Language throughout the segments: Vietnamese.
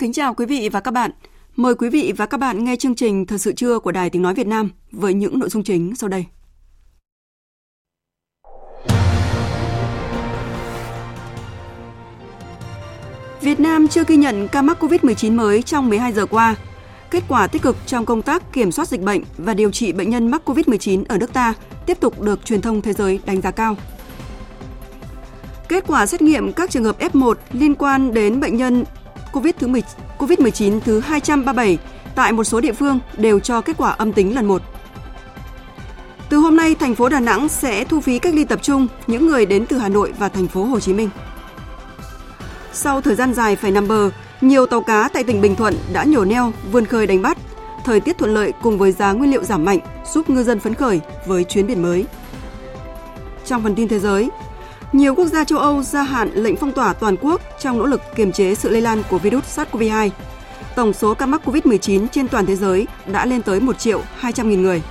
Kính chào quý vị và các bạn. Mời quý vị và các bạn nghe chương trình Thời sự trưa của Đài Tiếng Nói Việt Nam với những nội dung chính sau đây. Việt Nam chưa ghi nhận ca mắc COVID-19 mới trong 12 giờ qua. Kết quả tích cực trong công tác kiểm soát dịch bệnh và điều trị bệnh nhân mắc COVID-19 ở nước ta tiếp tục được truyền thông thế giới đánh giá cao. Kết quả xét nghiệm các trường hợp F1 liên quan đến bệnh nhân COVID thứ 10, COVID-19 thứ 237 tại một số địa phương đều cho kết quả âm tính lần một Từ hôm nay, thành phố Đà Nẵng sẽ thu phí cách ly tập trung những người đến từ Hà Nội và thành phố Hồ Chí Minh. Sau thời gian dài phải nằm bờ, nhiều tàu cá tại tỉnh Bình Thuận đã nhổ neo vươn khơi đánh bắt. Thời tiết thuận lợi cùng với giá nguyên liệu giảm mạnh giúp ngư dân phấn khởi với chuyến biển mới. Trong phần tin thế giới, nhiều quốc gia châu Âu gia hạn lệnh phong tỏa toàn quốc trong nỗ lực kiềm chế sự lây lan của virus SARS-CoV-2. Tổng số ca mắc COVID-19 trên toàn thế giới đã lên tới 1 triệu 200 nghìn người.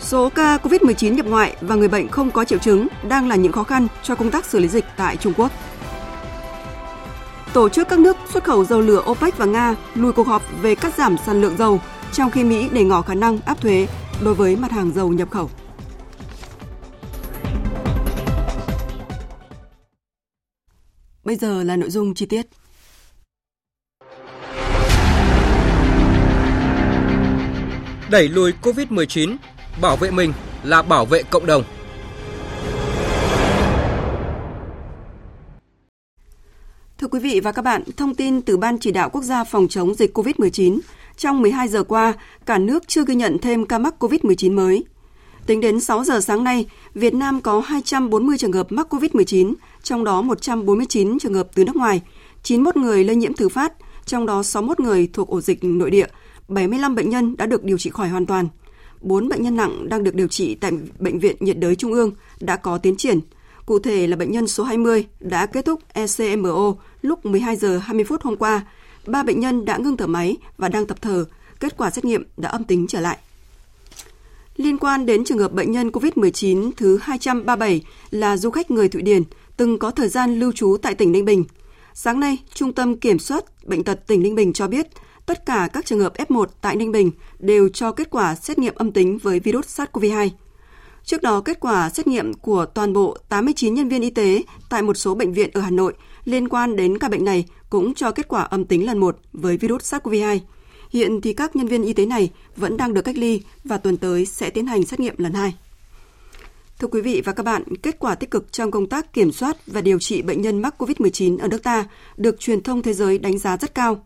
Số ca COVID-19 nhập ngoại và người bệnh không có triệu chứng đang là những khó khăn cho công tác xử lý dịch tại Trung Quốc. Tổ chức các nước xuất khẩu dầu lửa OPEC và Nga lùi cuộc họp về cắt giảm sản lượng dầu, trong khi Mỹ để ngỏ khả năng áp thuế đối với mặt hàng dầu nhập khẩu. Bây giờ là nội dung chi tiết. Đẩy lùi COVID-19, bảo vệ mình là bảo vệ cộng đồng. Thưa quý vị và các bạn, thông tin từ Ban Chỉ đạo Quốc gia phòng chống dịch COVID-19, trong 12 giờ qua, cả nước chưa ghi nhận thêm ca mắc COVID-19 mới. Tính đến 6 giờ sáng nay, Việt Nam có 240 trường hợp mắc COVID-19, trong đó 149 trường hợp từ nước ngoài, 91 người lây nhiễm thứ phát, trong đó 61 người thuộc ổ dịch nội địa, 75 bệnh nhân đã được điều trị khỏi hoàn toàn. 4 bệnh nhân nặng đang được điều trị tại Bệnh viện nhiệt đới Trung ương đã có tiến triển. Cụ thể là bệnh nhân số 20 đã kết thúc ECMO lúc 12 giờ 20 phút hôm qua. Ba bệnh nhân đã ngưng thở máy và đang tập thở. Kết quả xét nghiệm đã âm tính trở lại. Liên quan đến trường hợp bệnh nhân COVID-19 thứ 237 là du khách người Thụy Điển, từng có thời gian lưu trú tại tỉnh Ninh Bình. Sáng nay, Trung tâm Kiểm soát Bệnh tật tỉnh Ninh Bình cho biết, tất cả các trường hợp F1 tại Ninh Bình đều cho kết quả xét nghiệm âm tính với virus SARS-CoV-2. Trước đó, kết quả xét nghiệm của toàn bộ 89 nhân viên y tế tại một số bệnh viện ở Hà Nội liên quan đến ca bệnh này cũng cho kết quả âm tính lần 1 với virus SARS-CoV-2. Hiện thì các nhân viên y tế này vẫn đang được cách ly và tuần tới sẽ tiến hành xét nghiệm lần hai. Thưa quý vị và các bạn, kết quả tích cực trong công tác kiểm soát và điều trị bệnh nhân mắc COVID-19 ở nước ta được truyền thông thế giới đánh giá rất cao.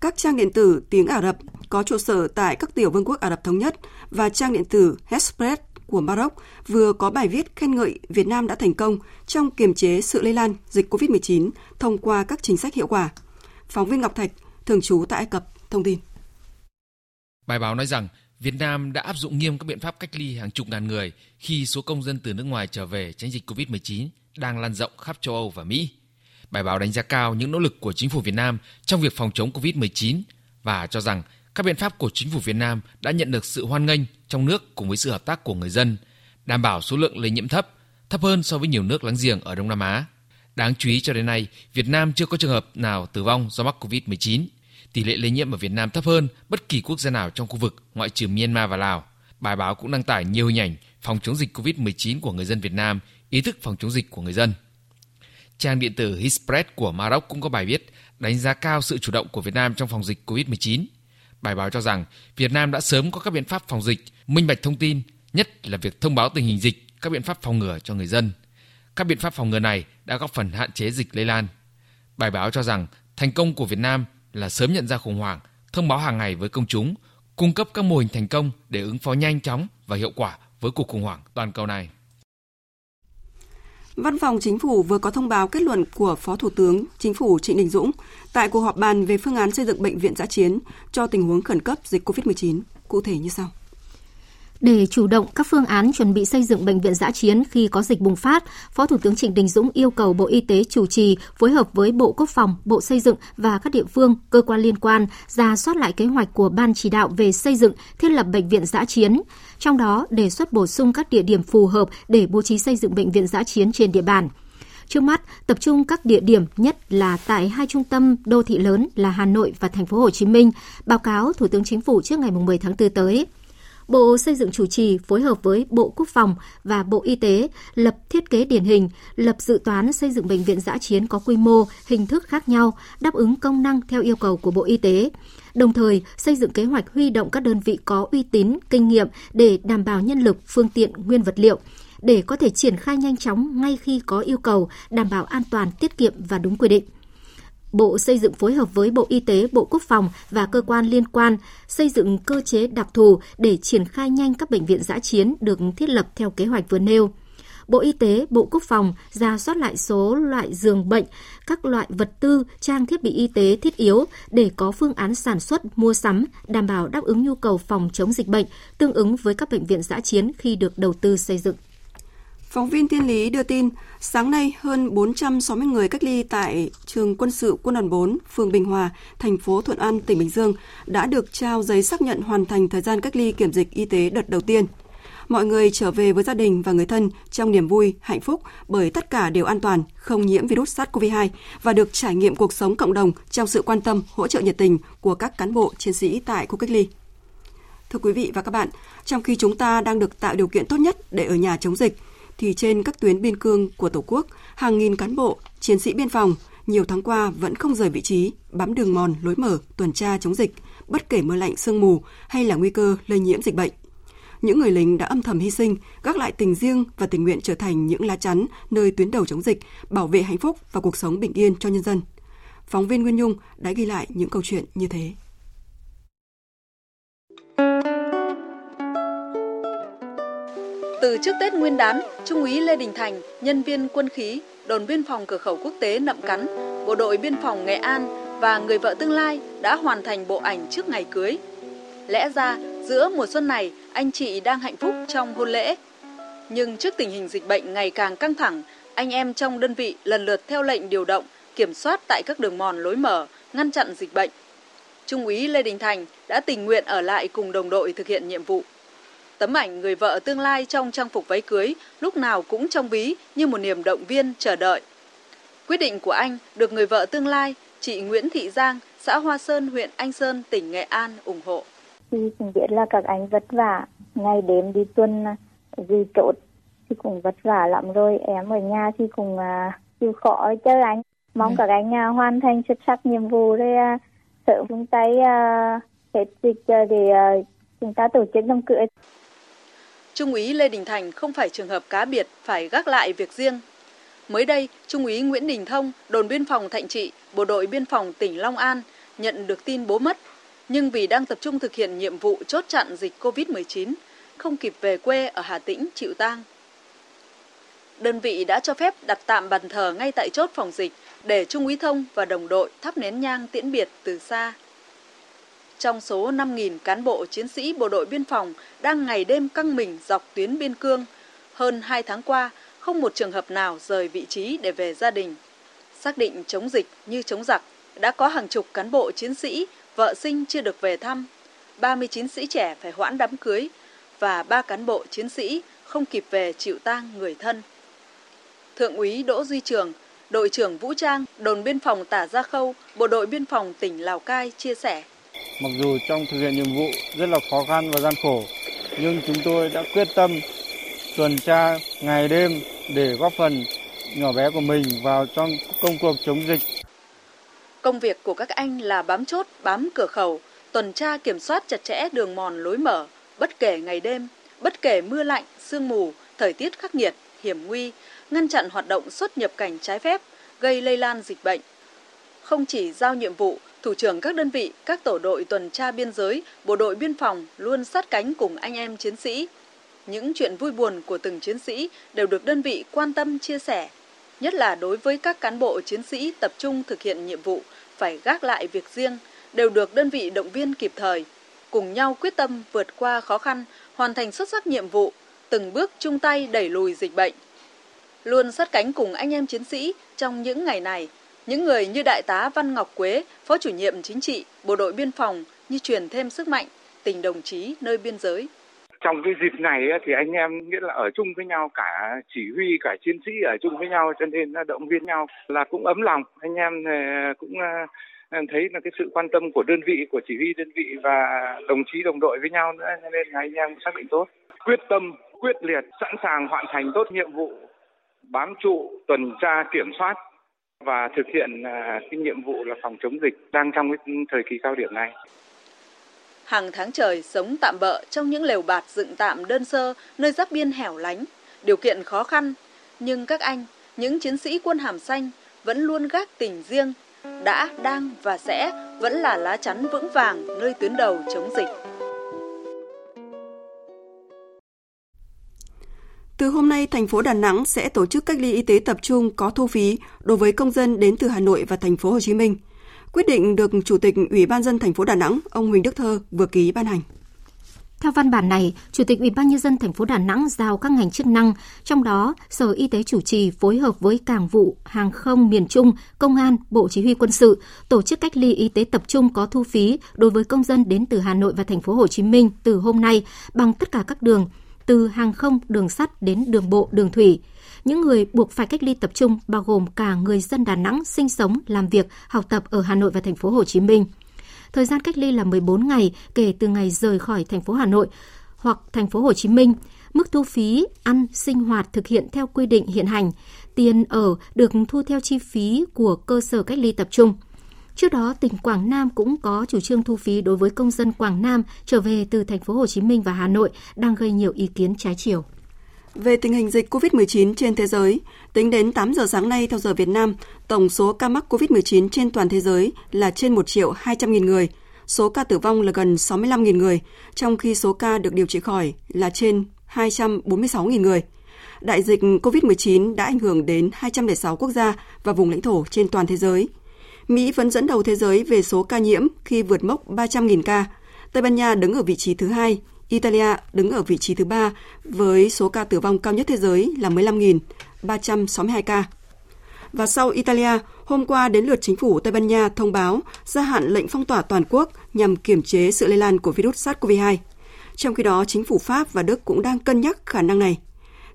Các trang điện tử tiếng Ả Rập có trụ sở tại các tiểu vương quốc Ả Rập Thống Nhất và trang điện tử Hespres của Maroc vừa có bài viết khen ngợi Việt Nam đã thành công trong kiềm chế sự lây lan dịch COVID-19 thông qua các chính sách hiệu quả. Phóng viên Ngọc Thạch, thường trú tại Ai Cập, thông tin. Bài báo nói rằng Việt Nam đã áp dụng nghiêm các biện pháp cách ly hàng chục ngàn người khi số công dân từ nước ngoài trở về tránh dịch COVID-19 đang lan rộng khắp châu Âu và Mỹ. Bài báo đánh giá cao những nỗ lực của chính phủ Việt Nam trong việc phòng chống COVID-19 và cho rằng các biện pháp của chính phủ Việt Nam đã nhận được sự hoan nghênh trong nước cùng với sự hợp tác của người dân, đảm bảo số lượng lây nhiễm thấp, thấp hơn so với nhiều nước láng giềng ở Đông Nam Á. Đáng chú ý cho đến nay, Việt Nam chưa có trường hợp nào tử vong do mắc COVID-19 tỷ lệ lây nhiễm ở Việt Nam thấp hơn bất kỳ quốc gia nào trong khu vực ngoại trừ Myanmar và Lào. Bài báo cũng đăng tải nhiều hình ảnh phòng chống dịch COVID-19 của người dân Việt Nam, ý thức phòng chống dịch của người dân. Trang điện tử Hispress của Maroc cũng có bài viết đánh giá cao sự chủ động của Việt Nam trong phòng dịch COVID-19. Bài báo cho rằng Việt Nam đã sớm có các biện pháp phòng dịch, minh bạch thông tin, nhất là việc thông báo tình hình dịch, các biện pháp phòng ngừa cho người dân. Các biện pháp phòng ngừa này đã góp phần hạn chế dịch lây lan. Bài báo cho rằng thành công của Việt Nam là sớm nhận ra khủng hoảng, thông báo hàng ngày với công chúng, cung cấp các mô hình thành công để ứng phó nhanh chóng và hiệu quả với cuộc khủng hoảng toàn cầu này. Văn phòng Chính phủ vừa có thông báo kết luận của Phó Thủ tướng Chính phủ Trịnh Đình Dũng tại cuộc họp bàn về phương án xây dựng bệnh viện giã chiến cho tình huống khẩn cấp dịch COVID-19. Cụ thể như sau. Để chủ động các phương án chuẩn bị xây dựng bệnh viện giã chiến khi có dịch bùng phát, Phó Thủ tướng Trịnh Đình Dũng yêu cầu Bộ Y tế chủ trì phối hợp với Bộ Quốc phòng, Bộ Xây dựng và các địa phương, cơ quan liên quan ra soát lại kế hoạch của Ban chỉ đạo về xây dựng, thiết lập bệnh viện giã chiến. Trong đó, đề xuất bổ sung các địa điểm phù hợp để bố trí xây dựng bệnh viện giã chiến trên địa bàn. Trước mắt, tập trung các địa điểm nhất là tại hai trung tâm đô thị lớn là Hà Nội và Thành phố Hồ Chí Minh, báo cáo Thủ tướng Chính phủ trước ngày 10 tháng 4 tới. Bộ Xây dựng chủ trì phối hợp với Bộ Quốc phòng và Bộ Y tế lập thiết kế điển hình, lập dự toán xây dựng bệnh viện giã chiến có quy mô, hình thức khác nhau, đáp ứng công năng theo yêu cầu của Bộ Y tế. Đồng thời, xây dựng kế hoạch huy động các đơn vị có uy tín, kinh nghiệm để đảm bảo nhân lực, phương tiện, nguyên vật liệu, để có thể triển khai nhanh chóng ngay khi có yêu cầu, đảm bảo an toàn, tiết kiệm và đúng quy định. Bộ Xây dựng phối hợp với Bộ Y tế, Bộ Quốc phòng và cơ quan liên quan xây dựng cơ chế đặc thù để triển khai nhanh các bệnh viện giã chiến được thiết lập theo kế hoạch vừa nêu. Bộ Y tế, Bộ Quốc phòng ra soát lại số loại giường bệnh, các loại vật tư, trang thiết bị y tế thiết yếu để có phương án sản xuất, mua sắm, đảm bảo đáp ứng nhu cầu phòng chống dịch bệnh, tương ứng với các bệnh viện giã chiến khi được đầu tư xây dựng. Phóng viên Thiên Lý đưa tin, sáng nay hơn 460 người cách ly tại trường quân sự quân đoàn 4, phường Bình Hòa, thành phố Thuận An, tỉnh Bình Dương đã được trao giấy xác nhận hoàn thành thời gian cách ly kiểm dịch y tế đợt đầu tiên. Mọi người trở về với gia đình và người thân trong niềm vui, hạnh phúc bởi tất cả đều an toàn, không nhiễm virus SARS-CoV-2 và được trải nghiệm cuộc sống cộng đồng trong sự quan tâm, hỗ trợ nhiệt tình của các cán bộ chiến sĩ tại khu cách ly. Thưa quý vị và các bạn, trong khi chúng ta đang được tạo điều kiện tốt nhất để ở nhà chống dịch, thì trên các tuyến biên cương của Tổ quốc, hàng nghìn cán bộ, chiến sĩ biên phòng nhiều tháng qua vẫn không rời vị trí, bám đường mòn, lối mở, tuần tra chống dịch, bất kể mưa lạnh, sương mù hay là nguy cơ lây nhiễm dịch bệnh. Những người lính đã âm thầm hy sinh, gác lại tình riêng và tình nguyện trở thành những lá chắn nơi tuyến đầu chống dịch, bảo vệ hạnh phúc và cuộc sống bình yên cho nhân dân. Phóng viên Nguyên Nhung đã ghi lại những câu chuyện như thế. Từ trước Tết Nguyên đán, Trung úy Lê Đình Thành, nhân viên quân khí, đồn biên phòng cửa khẩu quốc tế Nậm Cắn, bộ đội biên phòng Nghệ An và người vợ tương lai đã hoàn thành bộ ảnh trước ngày cưới. Lẽ ra, giữa mùa xuân này, anh chị đang hạnh phúc trong hôn lễ. Nhưng trước tình hình dịch bệnh ngày càng căng thẳng, anh em trong đơn vị lần lượt theo lệnh điều động, kiểm soát tại các đường mòn lối mở, ngăn chặn dịch bệnh. Trung úy Lê Đình Thành đã tình nguyện ở lại cùng đồng đội thực hiện nhiệm vụ. Tấm ảnh người vợ tương lai trong trang phục váy cưới lúc nào cũng trong ví như một niềm động viên chờ đợi. Quyết định của anh được người vợ tương lai, chị Nguyễn Thị Giang, xã Hoa Sơn, huyện Anh Sơn, tỉnh Nghệ An ủng hộ. Thì cũng biết là các anh vất vả, ngày đêm đi tuần gì chốt thì cũng vất vả lắm rồi. Em ở nhà thì cũng uh, chịu khó chơi anh. Mong ừ. các anh uh, hoàn thành xuất sắc nhiệm vụ để uh, sớm chúng tay uh, hết dịch để uh, chúng ta tổ chức đám cưới. Trung úy Lê Đình Thành không phải trường hợp cá biệt phải gác lại việc riêng. Mới đây, Trung úy Nguyễn Đình Thông, đồn biên phòng Thạnh Trị, bộ đội biên phòng tỉnh Long An nhận được tin bố mất, nhưng vì đang tập trung thực hiện nhiệm vụ chốt chặn dịch COVID-19, không kịp về quê ở Hà Tĩnh chịu tang. Đơn vị đã cho phép đặt tạm bàn thờ ngay tại chốt phòng dịch để Trung úy Thông và đồng đội thắp nén nhang tiễn biệt từ xa. Trong số 5.000 cán bộ chiến sĩ bộ đội biên phòng đang ngày đêm căng mình dọc tuyến biên cương, hơn 2 tháng qua không một trường hợp nào rời vị trí để về gia đình. Xác định chống dịch như chống giặc, đã có hàng chục cán bộ chiến sĩ, vợ sinh chưa được về thăm, 39 sĩ trẻ phải hoãn đám cưới và ba cán bộ chiến sĩ không kịp về chịu tang người thân. Thượng úy Đỗ Duy Trường, đội trưởng vũ trang, đồn biên phòng Tả Gia Khâu, bộ đội biên phòng tỉnh Lào Cai chia sẻ. Mặc dù trong thực hiện nhiệm vụ rất là khó khăn và gian khổ, nhưng chúng tôi đã quyết tâm tuần tra ngày đêm để góp phần nhỏ bé của mình vào trong công cuộc chống dịch. Công việc của các anh là bám chốt, bám cửa khẩu, tuần tra kiểm soát chặt chẽ đường mòn lối mở, bất kể ngày đêm, bất kể mưa lạnh, sương mù, thời tiết khắc nghiệt, hiểm nguy, ngăn chặn hoạt động xuất nhập cảnh trái phép, gây lây lan dịch bệnh. Không chỉ giao nhiệm vụ, thủ trưởng các đơn vị, các tổ đội tuần tra biên giới, bộ đội biên phòng luôn sát cánh cùng anh em chiến sĩ. Những chuyện vui buồn của từng chiến sĩ đều được đơn vị quan tâm chia sẻ, nhất là đối với các cán bộ chiến sĩ tập trung thực hiện nhiệm vụ phải gác lại việc riêng, đều được đơn vị động viên kịp thời, cùng nhau quyết tâm vượt qua khó khăn, hoàn thành xuất sắc nhiệm vụ, từng bước chung tay đẩy lùi dịch bệnh. Luôn sát cánh cùng anh em chiến sĩ trong những ngày này, những người như Đại tá Văn Ngọc Quế, Phó chủ nhiệm chính trị, Bộ đội Biên phòng như truyền thêm sức mạnh, tình đồng chí nơi biên giới. Trong cái dịp này thì anh em nghĩa là ở chung với nhau cả chỉ huy cả chiến sĩ ở chung với nhau cho nên động viên nhau là cũng ấm lòng. Anh em ờ, cũng ờ, thấy là cái sự quan tâm của đơn vị, của chỉ huy đơn vị và đồng chí đồng đội với nhau nữa nên là anh em xác định tốt. Quyết tâm, quyết liệt, sẵn sàng hoàn thành tốt nhiệm vụ bám trụ, tuần tra, kiểm soát và thực hiện à, cái nhiệm vụ là phòng chống dịch đang trong cái thời kỳ cao điểm này. Hàng tháng trời sống tạm bợ trong những lều bạt dựng tạm đơn sơ nơi giáp biên hẻo lánh, điều kiện khó khăn, nhưng các anh, những chiến sĩ quân hàm xanh vẫn luôn gác tình riêng, đã, đang và sẽ vẫn là lá chắn vững vàng nơi tuyến đầu chống dịch. Từ hôm nay, thành phố Đà Nẵng sẽ tổ chức cách ly y tế tập trung có thu phí đối với công dân đến từ Hà Nội và thành phố Hồ Chí Minh. Quyết định được Chủ tịch Ủy ban dân thành phố Đà Nẵng, ông Huỳnh Đức Thơ vừa ký ban hành. Theo văn bản này, Chủ tịch Ủy ban nhân dân thành phố Đà Nẵng giao các ngành chức năng, trong đó Sở Y tế chủ trì phối hợp với Cảng vụ, Hàng không miền Trung, Công an, Bộ Chỉ huy quân sự tổ chức cách ly y tế tập trung có thu phí đối với công dân đến từ Hà Nội và thành phố Hồ Chí Minh từ hôm nay bằng tất cả các đường từ hàng không, đường sắt đến đường bộ, đường thủy. Những người buộc phải cách ly tập trung bao gồm cả người dân Đà Nẵng sinh sống, làm việc, học tập ở Hà Nội và thành phố Hồ Chí Minh. Thời gian cách ly là 14 ngày kể từ ngày rời khỏi thành phố Hà Nội hoặc thành phố Hồ Chí Minh. Mức thu phí ăn sinh hoạt thực hiện theo quy định hiện hành. Tiền ở được thu theo chi phí của cơ sở cách ly tập trung. Trước đó, tỉnh Quảng Nam cũng có chủ trương thu phí đối với công dân Quảng Nam trở về từ thành phố Hồ Chí Minh và Hà Nội đang gây nhiều ý kiến trái chiều. Về tình hình dịch COVID-19 trên thế giới, tính đến 8 giờ sáng nay theo giờ Việt Nam, tổng số ca mắc COVID-19 trên toàn thế giới là trên 1 triệu 200 nghìn người, số ca tử vong là gần 65 nghìn người, trong khi số ca được điều trị khỏi là trên 246 nghìn người. Đại dịch COVID-19 đã ảnh hưởng đến 206 quốc gia và vùng lãnh thổ trên toàn thế giới. Mỹ vẫn dẫn đầu thế giới về số ca nhiễm khi vượt mốc 300.000 ca. Tây Ban Nha đứng ở vị trí thứ hai, Italia đứng ở vị trí thứ ba với số ca tử vong cao nhất thế giới là 15.362 ca. Và sau Italia, hôm qua đến lượt chính phủ Tây Ban Nha thông báo gia hạn lệnh phong tỏa toàn quốc nhằm kiểm chế sự lây lan của virus SARS-CoV-2. Trong khi đó, chính phủ Pháp và Đức cũng đang cân nhắc khả năng này.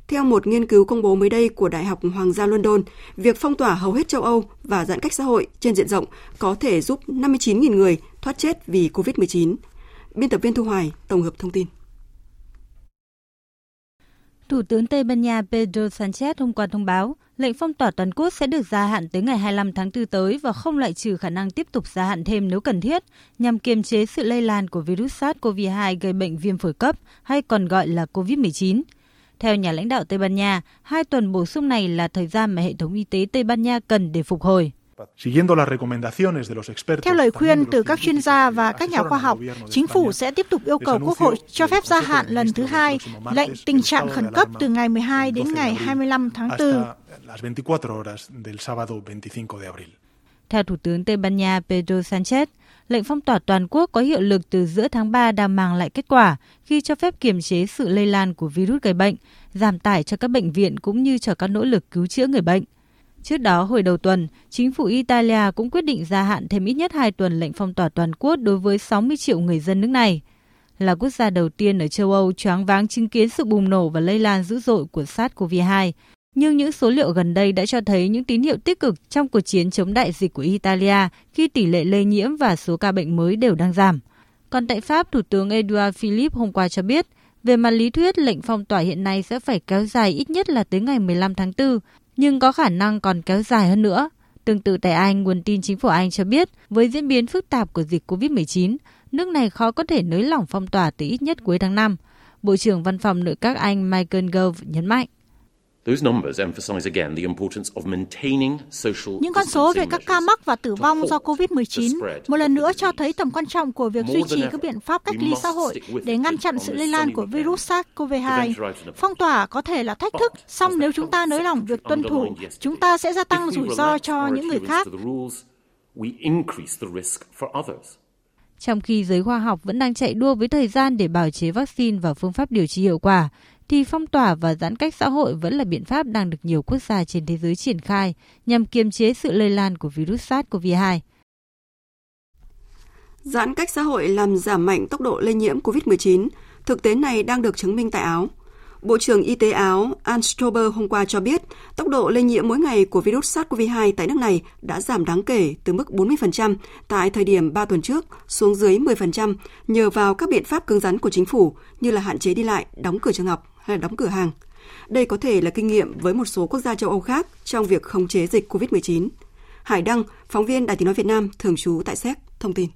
Theo một nghiên cứu công bố mới đây của Đại học Hoàng gia London, việc phong tỏa hầu hết châu Âu và giãn cách xã hội trên diện rộng có thể giúp 59.000 người thoát chết vì COVID-19. Biên tập viên Thu Hoài tổng hợp thông tin. Thủ tướng Tây Ban Nha Pedro Sanchez hôm qua thông báo lệnh phong tỏa toàn quốc sẽ được gia hạn tới ngày 25 tháng 4 tới và không loại trừ khả năng tiếp tục gia hạn thêm nếu cần thiết nhằm kiềm chế sự lây lan của virus SARS-CoV-2 gây bệnh viêm phổi cấp hay còn gọi là COVID-19. Theo nhà lãnh đạo Tây Ban Nha, hai tuần bổ sung này là thời gian mà hệ thống y tế Tây Ban Nha cần để phục hồi. Theo lời khuyên từ các chuyên gia và các nhà khoa học, chính phủ sẽ tiếp tục yêu cầu Quốc hội cho phép gia hạn lần thứ hai lệnh tình trạng khẩn cấp từ ngày 12 đến ngày 25 tháng 4. Theo Thủ tướng Tây Ban Nha Pedro Sanchez, lệnh phong tỏa toàn quốc có hiệu lực từ giữa tháng 3 đang mang lại kết quả khi cho phép kiềm chế sự lây lan của virus gây bệnh, giảm tải cho các bệnh viện cũng như cho các nỗ lực cứu chữa người bệnh. Trước đó, hồi đầu tuần, chính phủ Italia cũng quyết định gia hạn thêm ít nhất 2 tuần lệnh phong tỏa toàn quốc đối với 60 triệu người dân nước này. Là quốc gia đầu tiên ở châu Âu choáng váng chứng kiến sự bùng nổ và lây lan dữ dội của SARS-CoV-2, nhưng những số liệu gần đây đã cho thấy những tín hiệu tích cực trong cuộc chiến chống đại dịch của Italia khi tỷ lệ lây nhiễm và số ca bệnh mới đều đang giảm. Còn tại Pháp, Thủ tướng Edouard Philippe hôm qua cho biết, về mặt lý thuyết, lệnh phong tỏa hiện nay sẽ phải kéo dài ít nhất là tới ngày 15 tháng 4, nhưng có khả năng còn kéo dài hơn nữa. Tương tự tại Anh, nguồn tin chính phủ Anh cho biết, với diễn biến phức tạp của dịch COVID-19, nước này khó có thể nới lỏng phong tỏa tới ít nhất cuối tháng 5. Bộ trưởng Văn phòng Nội các Anh Michael Gove nhấn mạnh. Những con số về các ca mắc và tử vong do COVID-19 một lần nữa cho thấy tầm quan trọng của việc duy trì các biện pháp cách ly xã hội để ngăn chặn sự lây lan của virus SARS-CoV-2. Phong tỏa có thể là thách thức, song nếu chúng ta nới lỏng việc tuân thủ, chúng ta sẽ gia tăng rủi ro cho những người khác. Trong khi giới khoa học vẫn đang chạy đua với thời gian để bào chế vaccine và phương pháp điều trị hiệu quả, thì phong tỏa và giãn cách xã hội vẫn là biện pháp đang được nhiều quốc gia trên thế giới triển khai nhằm kiềm chế sự lây lan của virus SARS-CoV-2. Giãn cách xã hội làm giảm mạnh tốc độ lây nhiễm COVID-19. Thực tế này đang được chứng minh tại Áo. Bộ trưởng Y tế Áo anstober hôm qua cho biết tốc độ lây nhiễm mỗi ngày của virus SARS-CoV-2 tại nước này đã giảm đáng kể từ mức 40% tại thời điểm 3 tuần trước xuống dưới 10% nhờ vào các biện pháp cứng rắn của chính phủ như là hạn chế đi lại, đóng cửa trường học hay là đóng cửa hàng. Đây có thể là kinh nghiệm với một số quốc gia châu Âu khác trong việc khống chế dịch COVID-19. Hải Đăng, phóng viên Đài tiếng nói Việt Nam thường trú tại Séc, thông tin.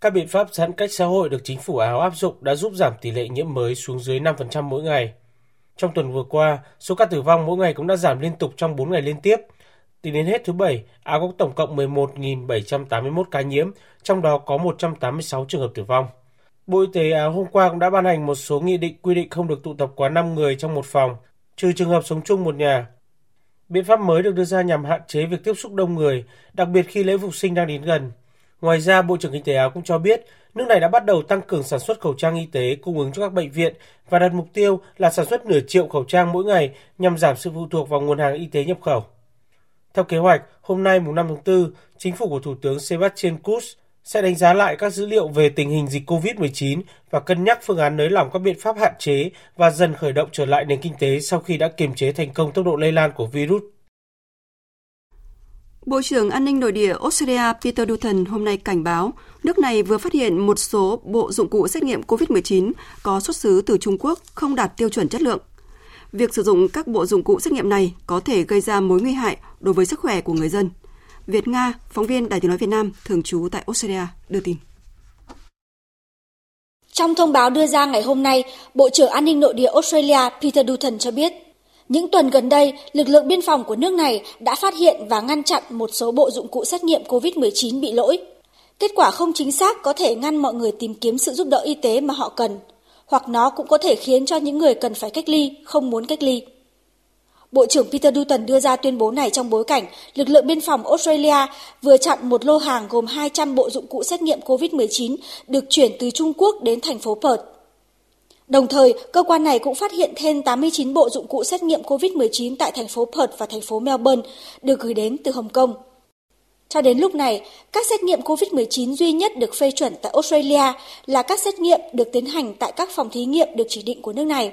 Các biện pháp giãn cách xã hội được chính phủ Áo áp dụng đã giúp giảm tỷ lệ nhiễm mới xuống dưới 5% mỗi ngày. Trong tuần vừa qua, số ca tử vong mỗi ngày cũng đã giảm liên tục trong 4 ngày liên tiếp. Tính đến hết thứ Bảy, Áo có tổng cộng 11.781 ca nhiễm, trong đó có 186 trường hợp tử vong. Bộ Y tế Áo hôm qua cũng đã ban hành một số nghị định quy định không được tụ tập quá 5 người trong một phòng, trừ trường hợp sống chung một nhà. Biện pháp mới được đưa ra nhằm hạn chế việc tiếp xúc đông người, đặc biệt khi lễ phục sinh đang đến gần. Ngoài ra, Bộ trưởng Kinh tế Áo cũng cho biết nước này đã bắt đầu tăng cường sản xuất khẩu trang y tế cung ứng cho các bệnh viện và đặt mục tiêu là sản xuất nửa triệu khẩu trang mỗi ngày nhằm giảm sự phụ thuộc vào nguồn hàng y tế nhập khẩu. Theo kế hoạch, hôm nay mùng 5 tháng 4, chính phủ của Thủ tướng Sebastian Kurz sẽ đánh giá lại các dữ liệu về tình hình dịch COVID-19 và cân nhắc phương án nới lỏng các biện pháp hạn chế và dần khởi động trở lại nền kinh tế sau khi đã kiềm chế thành công tốc độ lây lan của virus Bộ trưởng An ninh nội địa Australia Peter Dutton hôm nay cảnh báo nước này vừa phát hiện một số bộ dụng cụ xét nghiệm COVID-19 có xuất xứ từ Trung Quốc không đạt tiêu chuẩn chất lượng. Việc sử dụng các bộ dụng cụ xét nghiệm này có thể gây ra mối nguy hại đối với sức khỏe của người dân. Việt Nga, phóng viên Đài tiếng nói Việt Nam thường trú tại Australia đưa tin. Trong thông báo đưa ra ngày hôm nay, Bộ trưởng An ninh nội địa Australia Peter Dutton cho biết những tuần gần đây, lực lượng biên phòng của nước này đã phát hiện và ngăn chặn một số bộ dụng cụ xét nghiệm COVID-19 bị lỗi. Kết quả không chính xác có thể ngăn mọi người tìm kiếm sự giúp đỡ y tế mà họ cần, hoặc nó cũng có thể khiến cho những người cần phải cách ly không muốn cách ly. Bộ trưởng Peter Dutton đưa ra tuyên bố này trong bối cảnh lực lượng biên phòng Australia vừa chặn một lô hàng gồm 200 bộ dụng cụ xét nghiệm COVID-19 được chuyển từ Trung Quốc đến thành phố Perth. Đồng thời, cơ quan này cũng phát hiện thêm 89 bộ dụng cụ xét nghiệm COVID-19 tại thành phố Perth và thành phố Melbourne được gửi đến từ Hồng Kông. Cho đến lúc này, các xét nghiệm COVID-19 duy nhất được phê chuẩn tại Australia là các xét nghiệm được tiến hành tại các phòng thí nghiệm được chỉ định của nước này.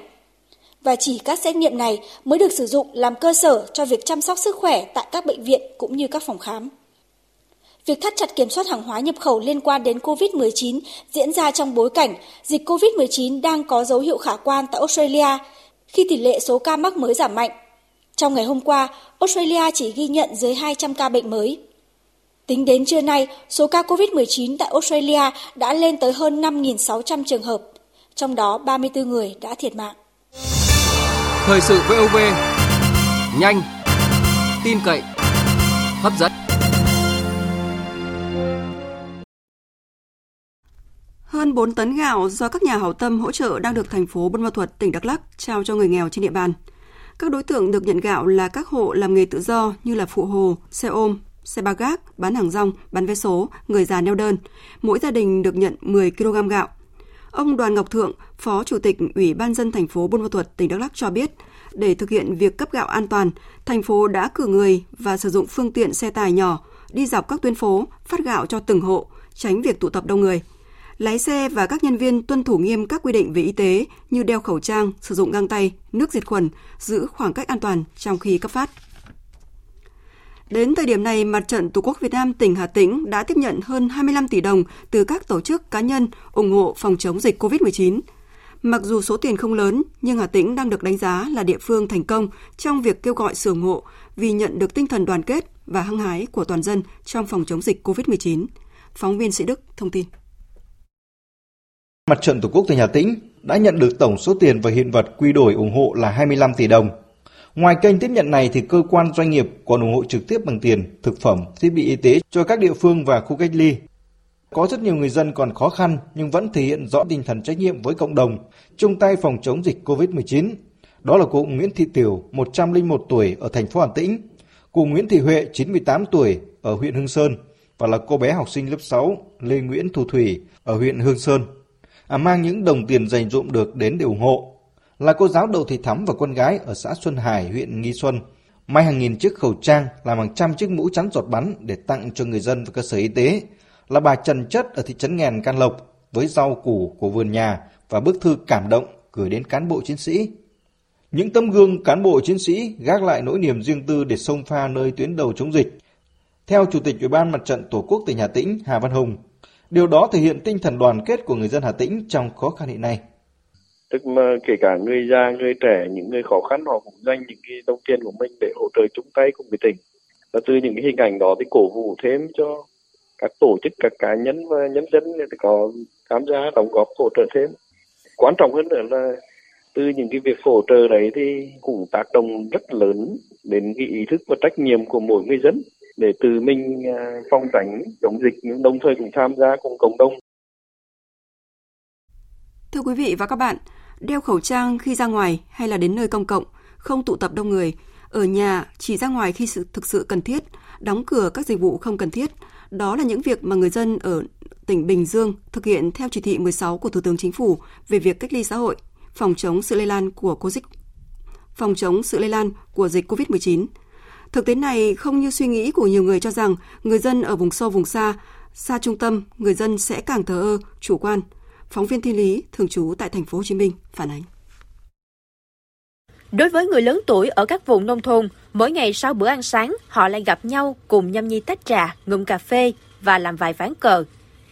Và chỉ các xét nghiệm này mới được sử dụng làm cơ sở cho việc chăm sóc sức khỏe tại các bệnh viện cũng như các phòng khám. Việc thắt chặt kiểm soát hàng hóa nhập khẩu liên quan đến COVID-19 diễn ra trong bối cảnh dịch COVID-19 đang có dấu hiệu khả quan tại Australia khi tỷ lệ số ca mắc mới giảm mạnh. Trong ngày hôm qua, Australia chỉ ghi nhận dưới 200 ca bệnh mới. Tính đến trưa nay, số ca COVID-19 tại Australia đã lên tới hơn 5.600 trường hợp, trong đó 34 người đã thiệt mạng. Thời sự VOV, nhanh, tin cậy, hấp dẫn. Hơn 4 tấn gạo do các nhà hảo tâm hỗ trợ đang được thành phố Buôn Ma Thuột, tỉnh Đắk Lắk trao cho người nghèo trên địa bàn. Các đối tượng được nhận gạo là các hộ làm nghề tự do như là phụ hồ, xe ôm, xe ba gác, bán hàng rong, bán vé số, người già neo đơn. Mỗi gia đình được nhận 10 kg gạo. Ông Đoàn Ngọc Thượng, Phó Chủ tịch Ủy ban dân thành phố Buôn Ma Thuột, tỉnh Đắk Lắk cho biết, để thực hiện việc cấp gạo an toàn, thành phố đã cử người và sử dụng phương tiện xe tải nhỏ đi dọc các tuyến phố phát gạo cho từng hộ, tránh việc tụ tập đông người – lái xe và các nhân viên tuân thủ nghiêm các quy định về y tế như đeo khẩu trang, sử dụng găng tay, nước diệt khuẩn, giữ khoảng cách an toàn trong khi cấp phát. Đến thời điểm này, Mặt trận Tổ quốc Việt Nam tỉnh Hà Tĩnh đã tiếp nhận hơn 25 tỷ đồng từ các tổ chức cá nhân ủng hộ phòng chống dịch COVID-19. Mặc dù số tiền không lớn, nhưng Hà Tĩnh đang được đánh giá là địa phương thành công trong việc kêu gọi sự ủng hộ vì nhận được tinh thần đoàn kết và hăng hái của toàn dân trong phòng chống dịch COVID-19. Phóng viên Sĩ Đức thông tin. Mặt trận Tổ quốc tỉnh Hà Tĩnh đã nhận được tổng số tiền và hiện vật quy đổi ủng hộ là 25 tỷ đồng. Ngoài kênh tiếp nhận này thì cơ quan doanh nghiệp còn ủng hộ trực tiếp bằng tiền, thực phẩm, thiết bị y tế cho các địa phương và khu cách ly. Có rất nhiều người dân còn khó khăn nhưng vẫn thể hiện rõ tinh thần trách nhiệm với cộng đồng, chung tay phòng chống dịch COVID-19. Đó là cụ Nguyễn Thị Tiểu, 101 tuổi ở thành phố Hà Tĩnh, cụ Nguyễn Thị Huệ, 98 tuổi ở huyện Hương Sơn và là cô bé học sinh lớp 6 Lê Nguyễn Thu Thủy ở huyện Hương Sơn. À, mang những đồng tiền dành dụm được đến để ủng hộ. Là cô giáo Đậu Thị Thắm và con gái ở xã Xuân Hải, huyện Nghi Xuân. May hàng nghìn chiếc khẩu trang, làm hàng trăm chiếc mũ chắn giọt bắn để tặng cho người dân và cơ sở y tế. Là bà Trần Chất ở thị trấn Nghèn Can Lộc với rau củ của vườn nhà và bức thư cảm động gửi đến cán bộ chiến sĩ. Những tấm gương cán bộ chiến sĩ gác lại nỗi niềm riêng tư để sông pha nơi tuyến đầu chống dịch. Theo Chủ tịch Ủy ban Mặt trận Tổ quốc tỉnh Hà Tĩnh Hà Văn Hùng, điều đó thể hiện tinh thần đoàn kết của người dân Hà Tĩnh trong khó khăn hiện nay. Tức mà kể cả người già, người trẻ, những người khó khăn họ cũng dành những cái đồng tiền của mình để hỗ trợ chung tay cùng với tỉnh. Và từ những cái hình ảnh đó thì cổ vũ thêm cho các tổ chức, các cá nhân và nhân dân để có tham gia đóng góp hỗ trợ thêm. Quan trọng hơn nữa là từ những cái việc hỗ trợ đấy thì cũng tác động rất lớn đến cái ý thức và trách nhiệm của mỗi người dân để từ mình à, phòng tránh chống dịch nhưng đồng thời cũng tham gia cùng cộng đồng. Thưa quý vị và các bạn, đeo khẩu trang khi ra ngoài hay là đến nơi công cộng, không tụ tập đông người, ở nhà chỉ ra ngoài khi sự thực sự cần thiết, đóng cửa các dịch vụ không cần thiết. Đó là những việc mà người dân ở tỉnh Bình Dương thực hiện theo chỉ thị 16 của Thủ tướng Chính phủ về việc cách ly xã hội, phòng chống sự lây lan của dịch phòng chống sự lây lan của dịch COVID-19. Thực tế này không như suy nghĩ của nhiều người cho rằng người dân ở vùng sâu vùng xa, xa trung tâm, người dân sẽ càng thờ ơ, chủ quan. Phóng viên Thiên Lý, thường trú tại thành phố Hồ Chí Minh phản ánh. Đối với người lớn tuổi ở các vùng nông thôn, mỗi ngày sau bữa ăn sáng, họ lại gặp nhau cùng nhâm nhi tách trà, ngụm cà phê và làm vài ván cờ.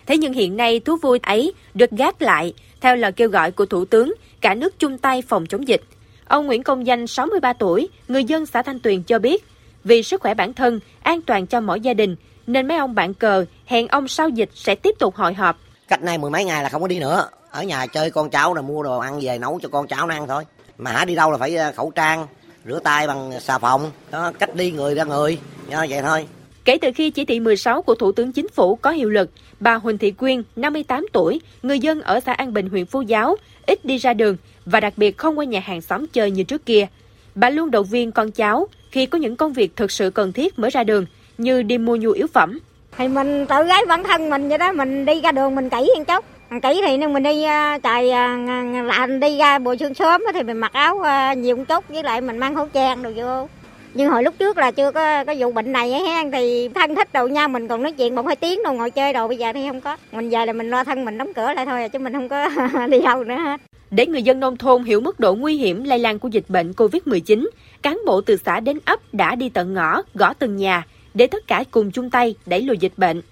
Thế nhưng hiện nay thú vui ấy được gác lại theo lời kêu gọi của Thủ tướng cả nước chung tay phòng chống dịch. Ông Nguyễn Công Danh, 63 tuổi, người dân xã Thanh Tuyền cho biết, vì sức khỏe bản thân, an toàn cho mỗi gia đình, nên mấy ông bạn cờ hẹn ông sau dịch sẽ tiếp tục hội họp. Cách nay mười mấy ngày là không có đi nữa. Ở nhà chơi con cháu rồi mua đồ ăn về nấu cho con cháu nó ăn thôi. Mà hả đi đâu là phải ờ, khẩu trang, rửa tay bằng xà phòng, đó, cách đi người ra người, đó, vậy thôi. Kể từ khi chỉ thị 16 của Thủ tướng Chính phủ có hiệu lực, bà Huỳnh Thị Quyên, 58 tuổi, người dân ở xã An Bình, huyện Phú Giáo, ít đi ra đường và đặc biệt không qua nhà hàng xóm chơi như trước kia. Bà luôn động viên con cháu khi có những công việc thực sự cần thiết mới ra đường, như đi mua nhu yếu phẩm. Thì mình tự gái bản thân mình vậy đó, mình đi ra đường mình kỹ một chút. Kỹ thì nên mình đi à, trời à, lạnh đi ra buổi sương sớm thì mình mặc áo à, nhiều một chút với lại mình mang khẩu trang đồ vô. Nhưng hồi lúc trước là chưa có có vụ bệnh này ấy, thì thân thích đồ nhau mình còn nói chuyện một hai tiếng đồ ngồi chơi đồ bây giờ thì không có. Mình về là mình lo thân mình đóng cửa lại thôi chứ mình không có đi đâu nữa hết. Để người dân nông thôn hiểu mức độ nguy hiểm lây lan của dịch bệnh COVID-19, cán bộ từ xã đến ấp đã đi tận ngõ, gõ từng nhà để tất cả cùng chung tay đẩy lùi dịch bệnh.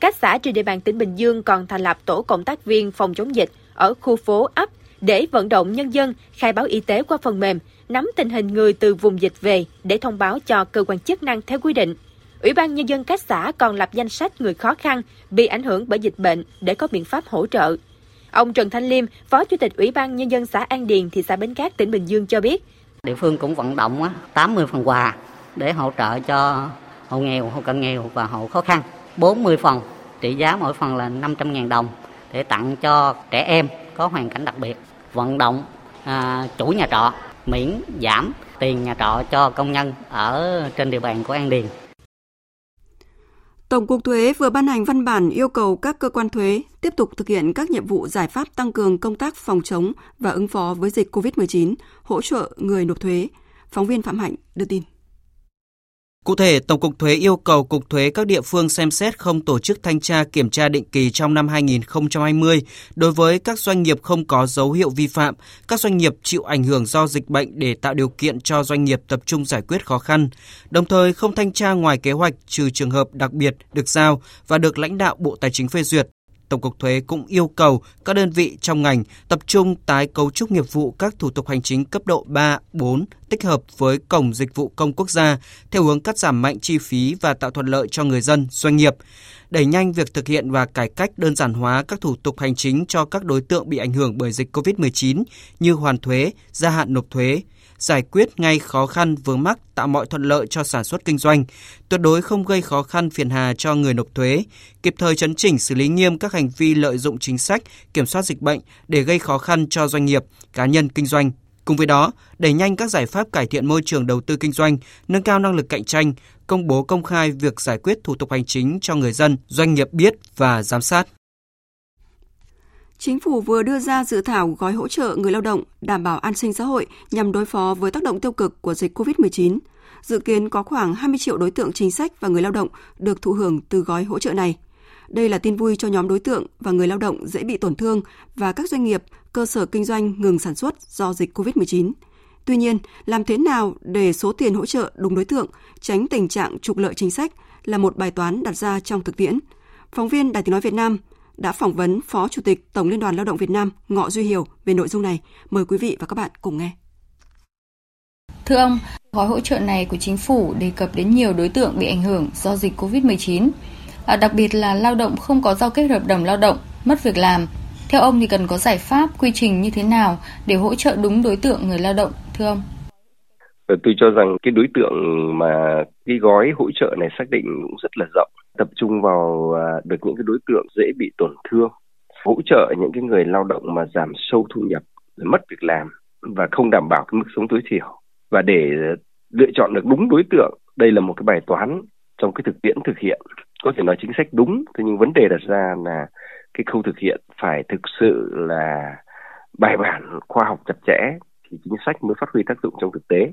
Các xã trên địa bàn tỉnh Bình Dương còn thành lập tổ cộng tác viên phòng chống dịch ở khu phố ấp để vận động nhân dân khai báo y tế qua phần mềm, nắm tình hình người từ vùng dịch về để thông báo cho cơ quan chức năng theo quy định. Ủy ban Nhân dân các xã còn lập danh sách người khó khăn bị ảnh hưởng bởi dịch bệnh để có biện pháp hỗ trợ. Ông Trần Thanh Liêm, Phó Chủ tịch Ủy ban Nhân dân xã An Điền, thị xã Bến Cát, tỉnh Bình Dương cho biết. Địa phương cũng vận động 80 phần quà để hỗ trợ cho hộ nghèo, hộ cận nghèo và hộ khó khăn. 40 phần, trị giá mỗi phần là 500.000 đồng để tặng cho trẻ em có hoàn cảnh đặc biệt. Vận động à, chủ nhà trọ miễn giảm tiền nhà trọ cho công nhân ở trên địa bàn của An Điền. Tổng cục Thuế vừa ban hành văn bản yêu cầu các cơ quan thuế tiếp tục thực hiện các nhiệm vụ giải pháp tăng cường công tác phòng chống và ứng phó với dịch COVID-19, hỗ trợ người nộp thuế. Phóng viên Phạm Hạnh đưa tin. Cụ thể, Tổng cục Thuế yêu cầu Cục Thuế các địa phương xem xét không tổ chức thanh tra kiểm tra định kỳ trong năm 2020 đối với các doanh nghiệp không có dấu hiệu vi phạm, các doanh nghiệp chịu ảnh hưởng do dịch bệnh để tạo điều kiện cho doanh nghiệp tập trung giải quyết khó khăn, đồng thời không thanh tra ngoài kế hoạch trừ trường hợp đặc biệt được giao và được lãnh đạo Bộ Tài chính phê duyệt. Tổng cục Thuế cũng yêu cầu các đơn vị trong ngành tập trung tái cấu trúc nghiệp vụ các thủ tục hành chính cấp độ 3, 4 tích hợp với Cổng Dịch vụ Công Quốc gia theo hướng cắt giảm mạnh chi phí và tạo thuận lợi cho người dân, doanh nghiệp đẩy nhanh việc thực hiện và cải cách đơn giản hóa các thủ tục hành chính cho các đối tượng bị ảnh hưởng bởi dịch COVID-19 như hoàn thuế, gia hạn nộp thuế, giải quyết ngay khó khăn vướng mắc, tạo mọi thuận lợi cho sản xuất kinh doanh, tuyệt đối không gây khó khăn phiền hà cho người nộp thuế, kịp thời chấn chỉnh xử lý nghiêm các hành vi lợi dụng chính sách kiểm soát dịch bệnh để gây khó khăn cho doanh nghiệp, cá nhân kinh doanh. Cùng với đó, đẩy nhanh các giải pháp cải thiện môi trường đầu tư kinh doanh, nâng cao năng lực cạnh tranh, công bố công khai việc giải quyết thủ tục hành chính cho người dân, doanh nghiệp biết và giám sát. Chính phủ vừa đưa ra dự thảo gói hỗ trợ người lao động đảm bảo an sinh xã hội nhằm đối phó với tác động tiêu cực của dịch COVID-19. Dự kiến có khoảng 20 triệu đối tượng chính sách và người lao động được thụ hưởng từ gói hỗ trợ này. Đây là tin vui cho nhóm đối tượng và người lao động dễ bị tổn thương và các doanh nghiệp, cơ sở kinh doanh ngừng sản xuất do dịch COVID-19. Tuy nhiên, làm thế nào để số tiền hỗ trợ đúng đối tượng, tránh tình trạng trục lợi chính sách là một bài toán đặt ra trong thực tiễn. Phóng viên Đài Tiếng Nói Việt Nam đã phỏng vấn Phó Chủ tịch Tổng Liên đoàn Lao động Việt Nam Ngọ Duy Hiểu về nội dung này. Mời quý vị và các bạn cùng nghe. Thưa ông, gói hỗ trợ này của chính phủ đề cập đến nhiều đối tượng bị ảnh hưởng do dịch COVID-19, à, đặc biệt là lao động không có giao kết hợp đồng lao động, mất việc làm. Theo ông thì cần có giải pháp, quy trình như thế nào để hỗ trợ đúng đối tượng người lao động, thưa ông? Tôi cho rằng cái đối tượng mà cái gói hỗ trợ này xác định cũng rất là rộng tập trung vào à, được những cái đối tượng dễ bị tổn thương, hỗ trợ những cái người lao động mà giảm sâu thu nhập, mất việc làm và không đảm bảo cái mức sống tối thiểu. Và để lựa chọn được đúng đối tượng, đây là một cái bài toán trong cái thực tiễn thực hiện. Có thể nói chính sách đúng, thế nhưng vấn đề đặt ra là cái khâu thực hiện phải thực sự là bài bản, khoa học chặt chẽ thì chính sách mới phát huy tác dụng trong thực tế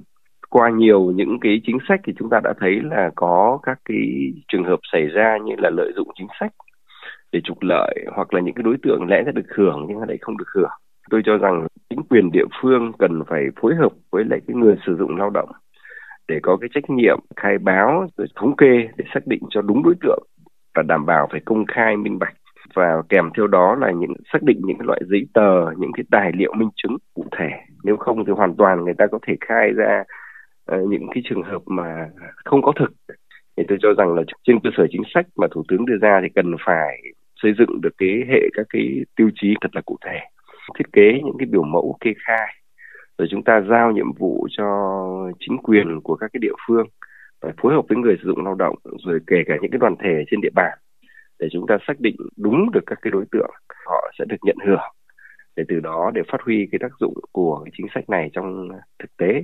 qua nhiều những cái chính sách thì chúng ta đã thấy là có các cái trường hợp xảy ra như là lợi dụng chính sách để trục lợi hoặc là những cái đối tượng lẽ ra được hưởng nhưng mà lại không được hưởng. Tôi cho rằng chính quyền địa phương cần phải phối hợp với lại cái người sử dụng lao động để có cái trách nhiệm khai báo rồi thống kê để xác định cho đúng đối tượng và đảm bảo phải công khai minh bạch và kèm theo đó là những, xác định những loại giấy tờ, những cái tài liệu minh chứng cụ thể nếu không thì hoàn toàn người ta có thể khai ra Ờ, những cái trường hợp mà không có thực thì tôi cho rằng là trên cơ sở chính sách mà thủ tướng đưa ra thì cần phải xây dựng được cái hệ, các cái tiêu chí thật là cụ thể, thiết kế những cái biểu mẫu kê khai, rồi chúng ta giao nhiệm vụ cho chính quyền của các cái địa phương phải phối hợp với người sử dụng lao động, rồi kể cả những cái đoàn thể trên địa bàn để chúng ta xác định đúng được các cái đối tượng họ sẽ được nhận hưởng, để từ đó để phát huy cái tác dụng của cái chính sách này trong thực tế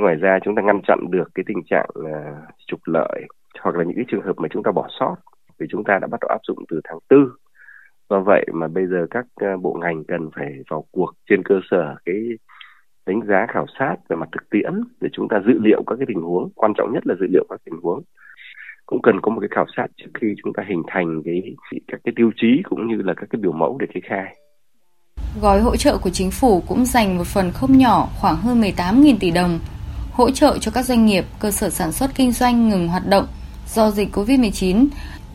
ngoài ra chúng ta ngăn chặn được cái tình trạng uh, trục lợi hoặc là những cái trường hợp mà chúng ta bỏ sót vì chúng ta đã bắt đầu áp dụng từ tháng tư. Do vậy mà bây giờ các uh, bộ ngành cần phải vào cuộc trên cơ sở cái đánh giá khảo sát về mặt thực tiễn để chúng ta dự liệu các cái tình huống. Quan trọng nhất là dự liệu các tình huống. Cũng cần có một cái khảo sát trước khi chúng ta hình thành cái các cái tiêu chí cũng như là các cái biểu mẫu để kê khai. Gói hỗ trợ của chính phủ cũng dành một phần không nhỏ khoảng hơn 18.000 tỷ đồng hỗ trợ cho các doanh nghiệp, cơ sở sản xuất kinh doanh ngừng hoạt động do dịch COVID-19.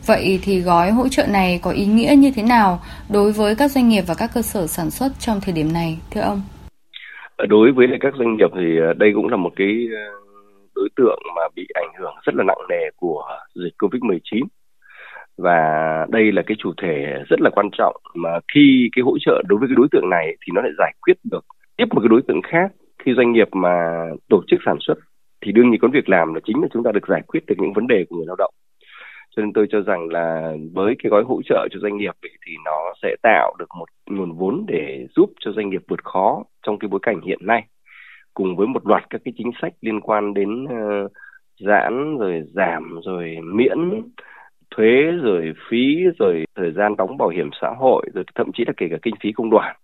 Vậy thì gói hỗ trợ này có ý nghĩa như thế nào đối với các doanh nghiệp và các cơ sở sản xuất trong thời điểm này, thưa ông? Ờ, đối với các doanh nghiệp thì ờ, đây cũng là một cái ờ, đối tượng mà bị ảnh hưởng rất là nặng nề của dịch COVID-19 và đây là cái chủ thể rất là quan trọng mà khi cái hỗ trợ đối với cái đối tượng này thì nó lại giải quyết được tiếp một cái đối tượng khác khi doanh nghiệp mà tổ chức sản xuất thì đương nhiên có việc làm là chính là chúng ta được giải quyết được những vấn đề của người lao động. Cho nên tôi cho rằng là với cái gói hỗ trợ cho doanh nghiệp thì nó sẽ tạo được một nguồn vốn để giúp cho doanh nghiệp vượt khó trong cái bối cảnh hiện nay cùng với một loạt các cái chính sách liên quan đến uh, giãn rồi giảm rồi miễn thuế rồi phí rồi thời gian đóng bảo hiểm xã hội rồi thậm chí là kể cả kinh phí công đoàn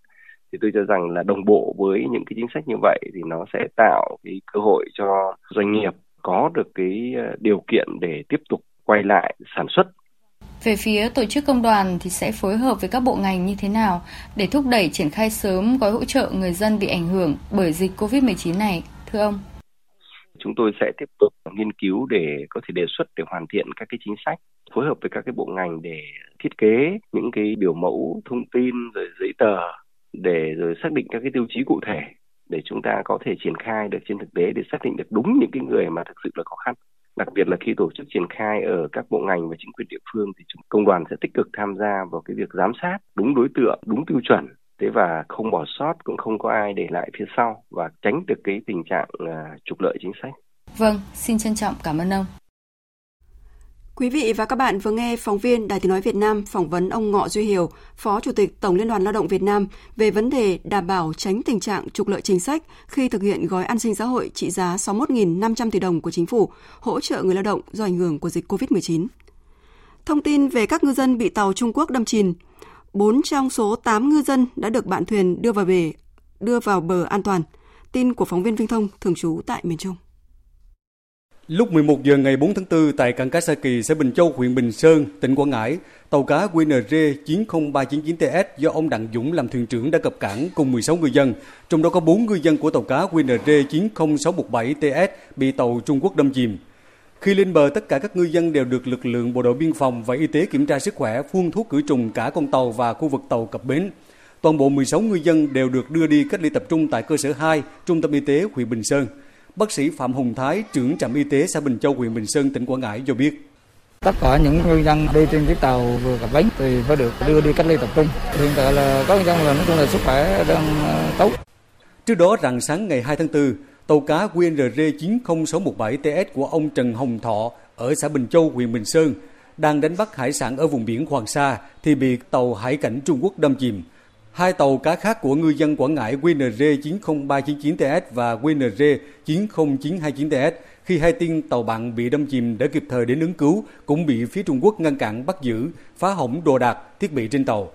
thì tôi cho rằng là đồng bộ với những cái chính sách như vậy thì nó sẽ tạo cái cơ hội cho doanh nghiệp có được cái ờ, điều kiện để tiếp tục quay lại sản xuất. Về phía tổ chức công đoàn thì sẽ phối hợp với các bộ ngành như thế nào để thúc đẩy triển khai sớm gói hỗ trợ người dân bị ảnh hưởng bởi dịch COVID-19 này, thưa ông? Chúng tôi sẽ tiếp tục nghiên cứu để có thể đề xuất để hoàn thiện các cái chính sách, phối hợp với các cái bộ ngành để thiết kế những cái biểu mẫu thông tin rồi giấy tờ để rồi xác định các cái tiêu chí cụ thể để chúng ta có thể triển khai được trên thực tế để xác định được đúng những cái người mà thực sự là khó khăn đặc biệt là khi tổ chức triển khai ở các bộ ngành và chính quyền địa phương thì công đoàn sẽ tích cực tham gia vào cái việc giám sát đúng đối tượng đúng tiêu chuẩn thế và không bỏ sót cũng không có ai để lại phía sau và tránh được cái tình trạng à, trục lợi chính sách. Vâng, xin trân trọng cảm ơn ông. Quý vị và các bạn vừa nghe phóng viên Đài Tiếng Nói Việt Nam phỏng vấn ông Ngọ Duy Hiểu, Phó Chủ tịch Tổng Liên đoàn Lao động Việt Nam về vấn đề đảm bảo tránh tình trạng trục lợi chính sách khi thực hiện gói an sinh xã hội trị giá 61.500 tỷ đồng của chính phủ hỗ trợ người lao động do ảnh hưởng của dịch COVID-19. Thông tin về các ngư dân bị tàu Trung Quốc đâm chìm, 4 trong số 8 ngư dân đã được bạn thuyền đưa vào bể, đưa vào bờ an toàn. Tin của phóng viên Vinh Thông thường trú tại miền Trung. Lúc 11 giờ ngày 4 tháng 4 tại cảng cá Sa Kỳ, xã Bình Châu, huyện Bình Sơn, tỉnh Quảng Ngãi, tàu cá QNR 90399TS do ông Đặng Dũng làm thuyền trưởng đã cập cảng cùng 16 ngư dân, trong đó có 4 ngư dân của tàu cá QNR 90617TS bị tàu Trung Quốc đâm chìm. Khi lên bờ, tất cả các ngư dân đều được lực lượng bộ đội biên phòng và y tế kiểm tra sức khỏe, phun thuốc khử trùng cả con tàu và khu vực tàu cập bến. Toàn bộ 16 ngư dân đều được đưa đi cách ly tập trung tại cơ sở 2, Trung tâm Y tế huyện Bình Sơn. Bác sĩ Phạm Hùng Thái, trưởng trạm y tế xã Bình Châu, huyện Bình Sơn, tỉnh Quảng Ngãi cho biết. Tất cả những ngư dân đi trên chiếc tàu vừa cập bến thì phải được đưa đi cách ly tập trung. Hiện tại là có ngư dân là nói chung là sức khỏe đang ờ, tốt. Trước đó rạng sáng ngày 2 tháng 4, tàu cá QNR 90617TS của ông Trần Hồng Thọ ở xã Bình Châu, huyện Bình Sơn đang đánh bắt hải sản ở vùng biển Hoàng Sa thì bị tàu hải cảnh Trung Quốc đâm chìm. Hai tàu cá khác của ngư dân Quảng Ngãi QNR 90399TS và QNR 90929TS khi hai tiên tàu bạn bị đâm chìm đã kịp thời đến ứng cứu cũng bị phía Trung Quốc ngăn cản bắt giữ, phá hỏng đồ đạc, thiết bị trên tàu.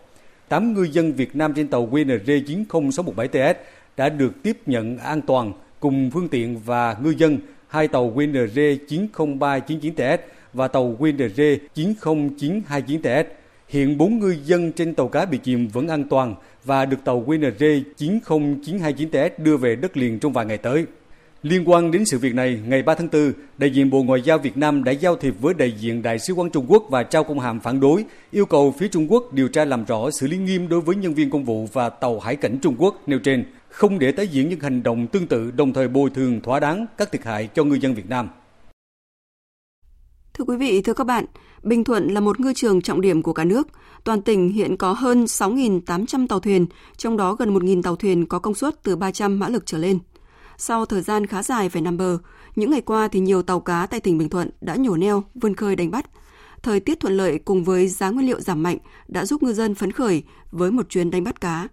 Tám ngư dân Việt Nam trên tàu QNR 90617TS đã được tiếp nhận an toàn cùng phương tiện và ngư dân hai tàu QNR 90399TS và tàu QNR 90929TS. Hiện bốn ngư dân trên tàu cá bị chìm vẫn an toàn và được tàu QNR 90929TS đưa về đất liền trong vài ngày tới. Liên quan đến sự việc này, ngày 3 tháng 4, đại diện Bộ Ngoại giao Việt Nam đã giao thiệp với đại diện Đại sứ quán Trung Quốc và trao công hàm phản đối, yêu cầu phía Trung Quốc điều tra làm rõ xử lý nghiêm đối với nhân viên công vụ và tàu hải cảnh Trung Quốc nêu trên, không để tái diễn những hành động tương tự đồng thời bồi thường thỏa đáng các thiệt hại cho ngư dân Việt Nam. Thưa quý vị, thưa các bạn, Bình Thuận là một ngư trường trọng điểm của cả nước. Toàn tỉnh hiện có hơn 6.800 tàu thuyền, trong đó gần 1.000 tàu thuyền có công suất từ 300 mã lực trở lên. Sau thời gian khá dài phải nằm bờ, những ngày qua thì nhiều tàu cá tại tỉnh Bình Thuận đã nhổ neo, vươn khơi đánh bắt. Thời tiết thuận lợi cùng với giá nguyên liệu giảm mạnh đã giúp ngư dân phấn khởi với một chuyến đánh bắt cá.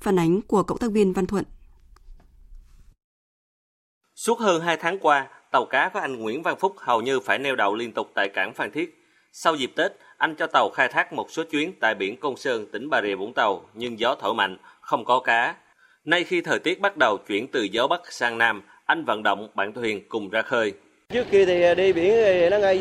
Phản ánh của cộng tác viên Văn Thuận. Suốt hơn 2 tháng qua, tàu cá của anh Nguyễn Văn Phúc hầu như phải neo đậu liên tục tại cảng Phan Thiết. Sau dịp Tết, anh cho tàu khai thác một số chuyến tại biển Công Sơn, tỉnh Bà Rịa Vũng Tàu, nhưng gió thổi mạnh, không có cá. Nay khi thời tiết bắt đầu chuyển từ gió Bắc sang Nam, anh vận động bạn thuyền cùng ra khơi. Trước kia thì đi biển thì nó ngay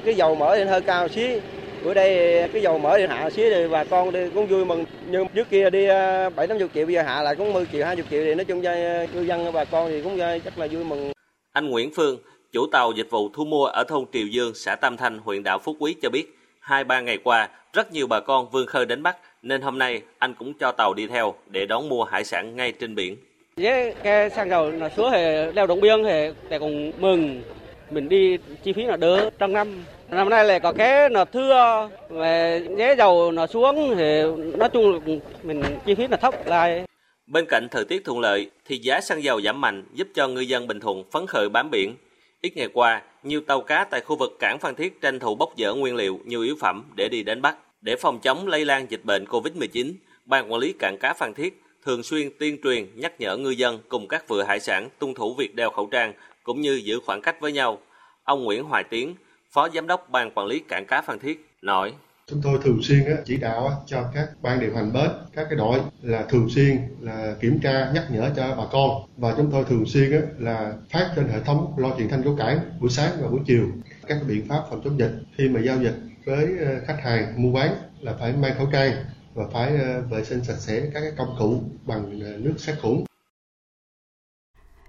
cái dầu mỡ lên hơi cao xí. Bữa đây cái dầu mỡ đi hạ xí thì bà con đi cũng vui mừng. Nhưng trước kia đi 7 80 triệu bây giờ hạ lại cũng 10 triệu 20 triệu thì nói chung cho cư dân bà con thì cũng chắc là vui mừng. Anh Nguyễn Phương, chủ tàu dịch vụ thu mua ở thôn Triều Dương, xã Tam Thanh, huyện đảo Phú Quý cho biết, hai ba ngày qua rất nhiều bà con vươn khơi đánh bắt nên hôm nay anh cũng cho tàu đi theo để đón mua hải sản ngay trên biển. Với cái xăng dầu là xuống thì leo động biên thì để cùng mừng mình đi chi phí là đỡ trong năm năm nay là có cái là thưa về giá dầu nó xuống thì nói chung là mình chi phí là thấp lại Bên cạnh thời tiết thuận lợi thì giá xăng dầu giảm mạnh giúp cho ngư dân Bình Thuận phấn khởi bám biển. Ít ngày qua, nhiều tàu cá tại khu vực cảng Phan Thiết tranh thủ bốc dỡ nguyên liệu, nhu yếu phẩm để đi đánh bắt. Để phòng chống lây lan dịch bệnh COVID-19, Ban quản lý cảng cá Phan Thiết thường xuyên tuyên truyền nhắc nhở ngư dân cùng các vựa hải sản tuân thủ việc đeo khẩu trang cũng như giữ khoảng cách với nhau. Ông Nguyễn Hoài Tiến, Phó Giám đốc Ban quản lý cảng cá Phan Thiết, nói. Chúng tôi thường xuyên chỉ đạo cho các ban điều hành bến, các cái đội là thường xuyên là kiểm tra nhắc nhở cho bà con và chúng tôi thường xuyên là phát trên hệ thống lo truyền thanh của cảng buổi sáng và buổi chiều các biện pháp phòng chống dịch khi mà giao dịch với ờ, khách hàng mua bán là phải mang khẩu trang và phải ờ, vệ sinh sạch sẽ các cái công cụ bằng ờ, nước sát khuẩn.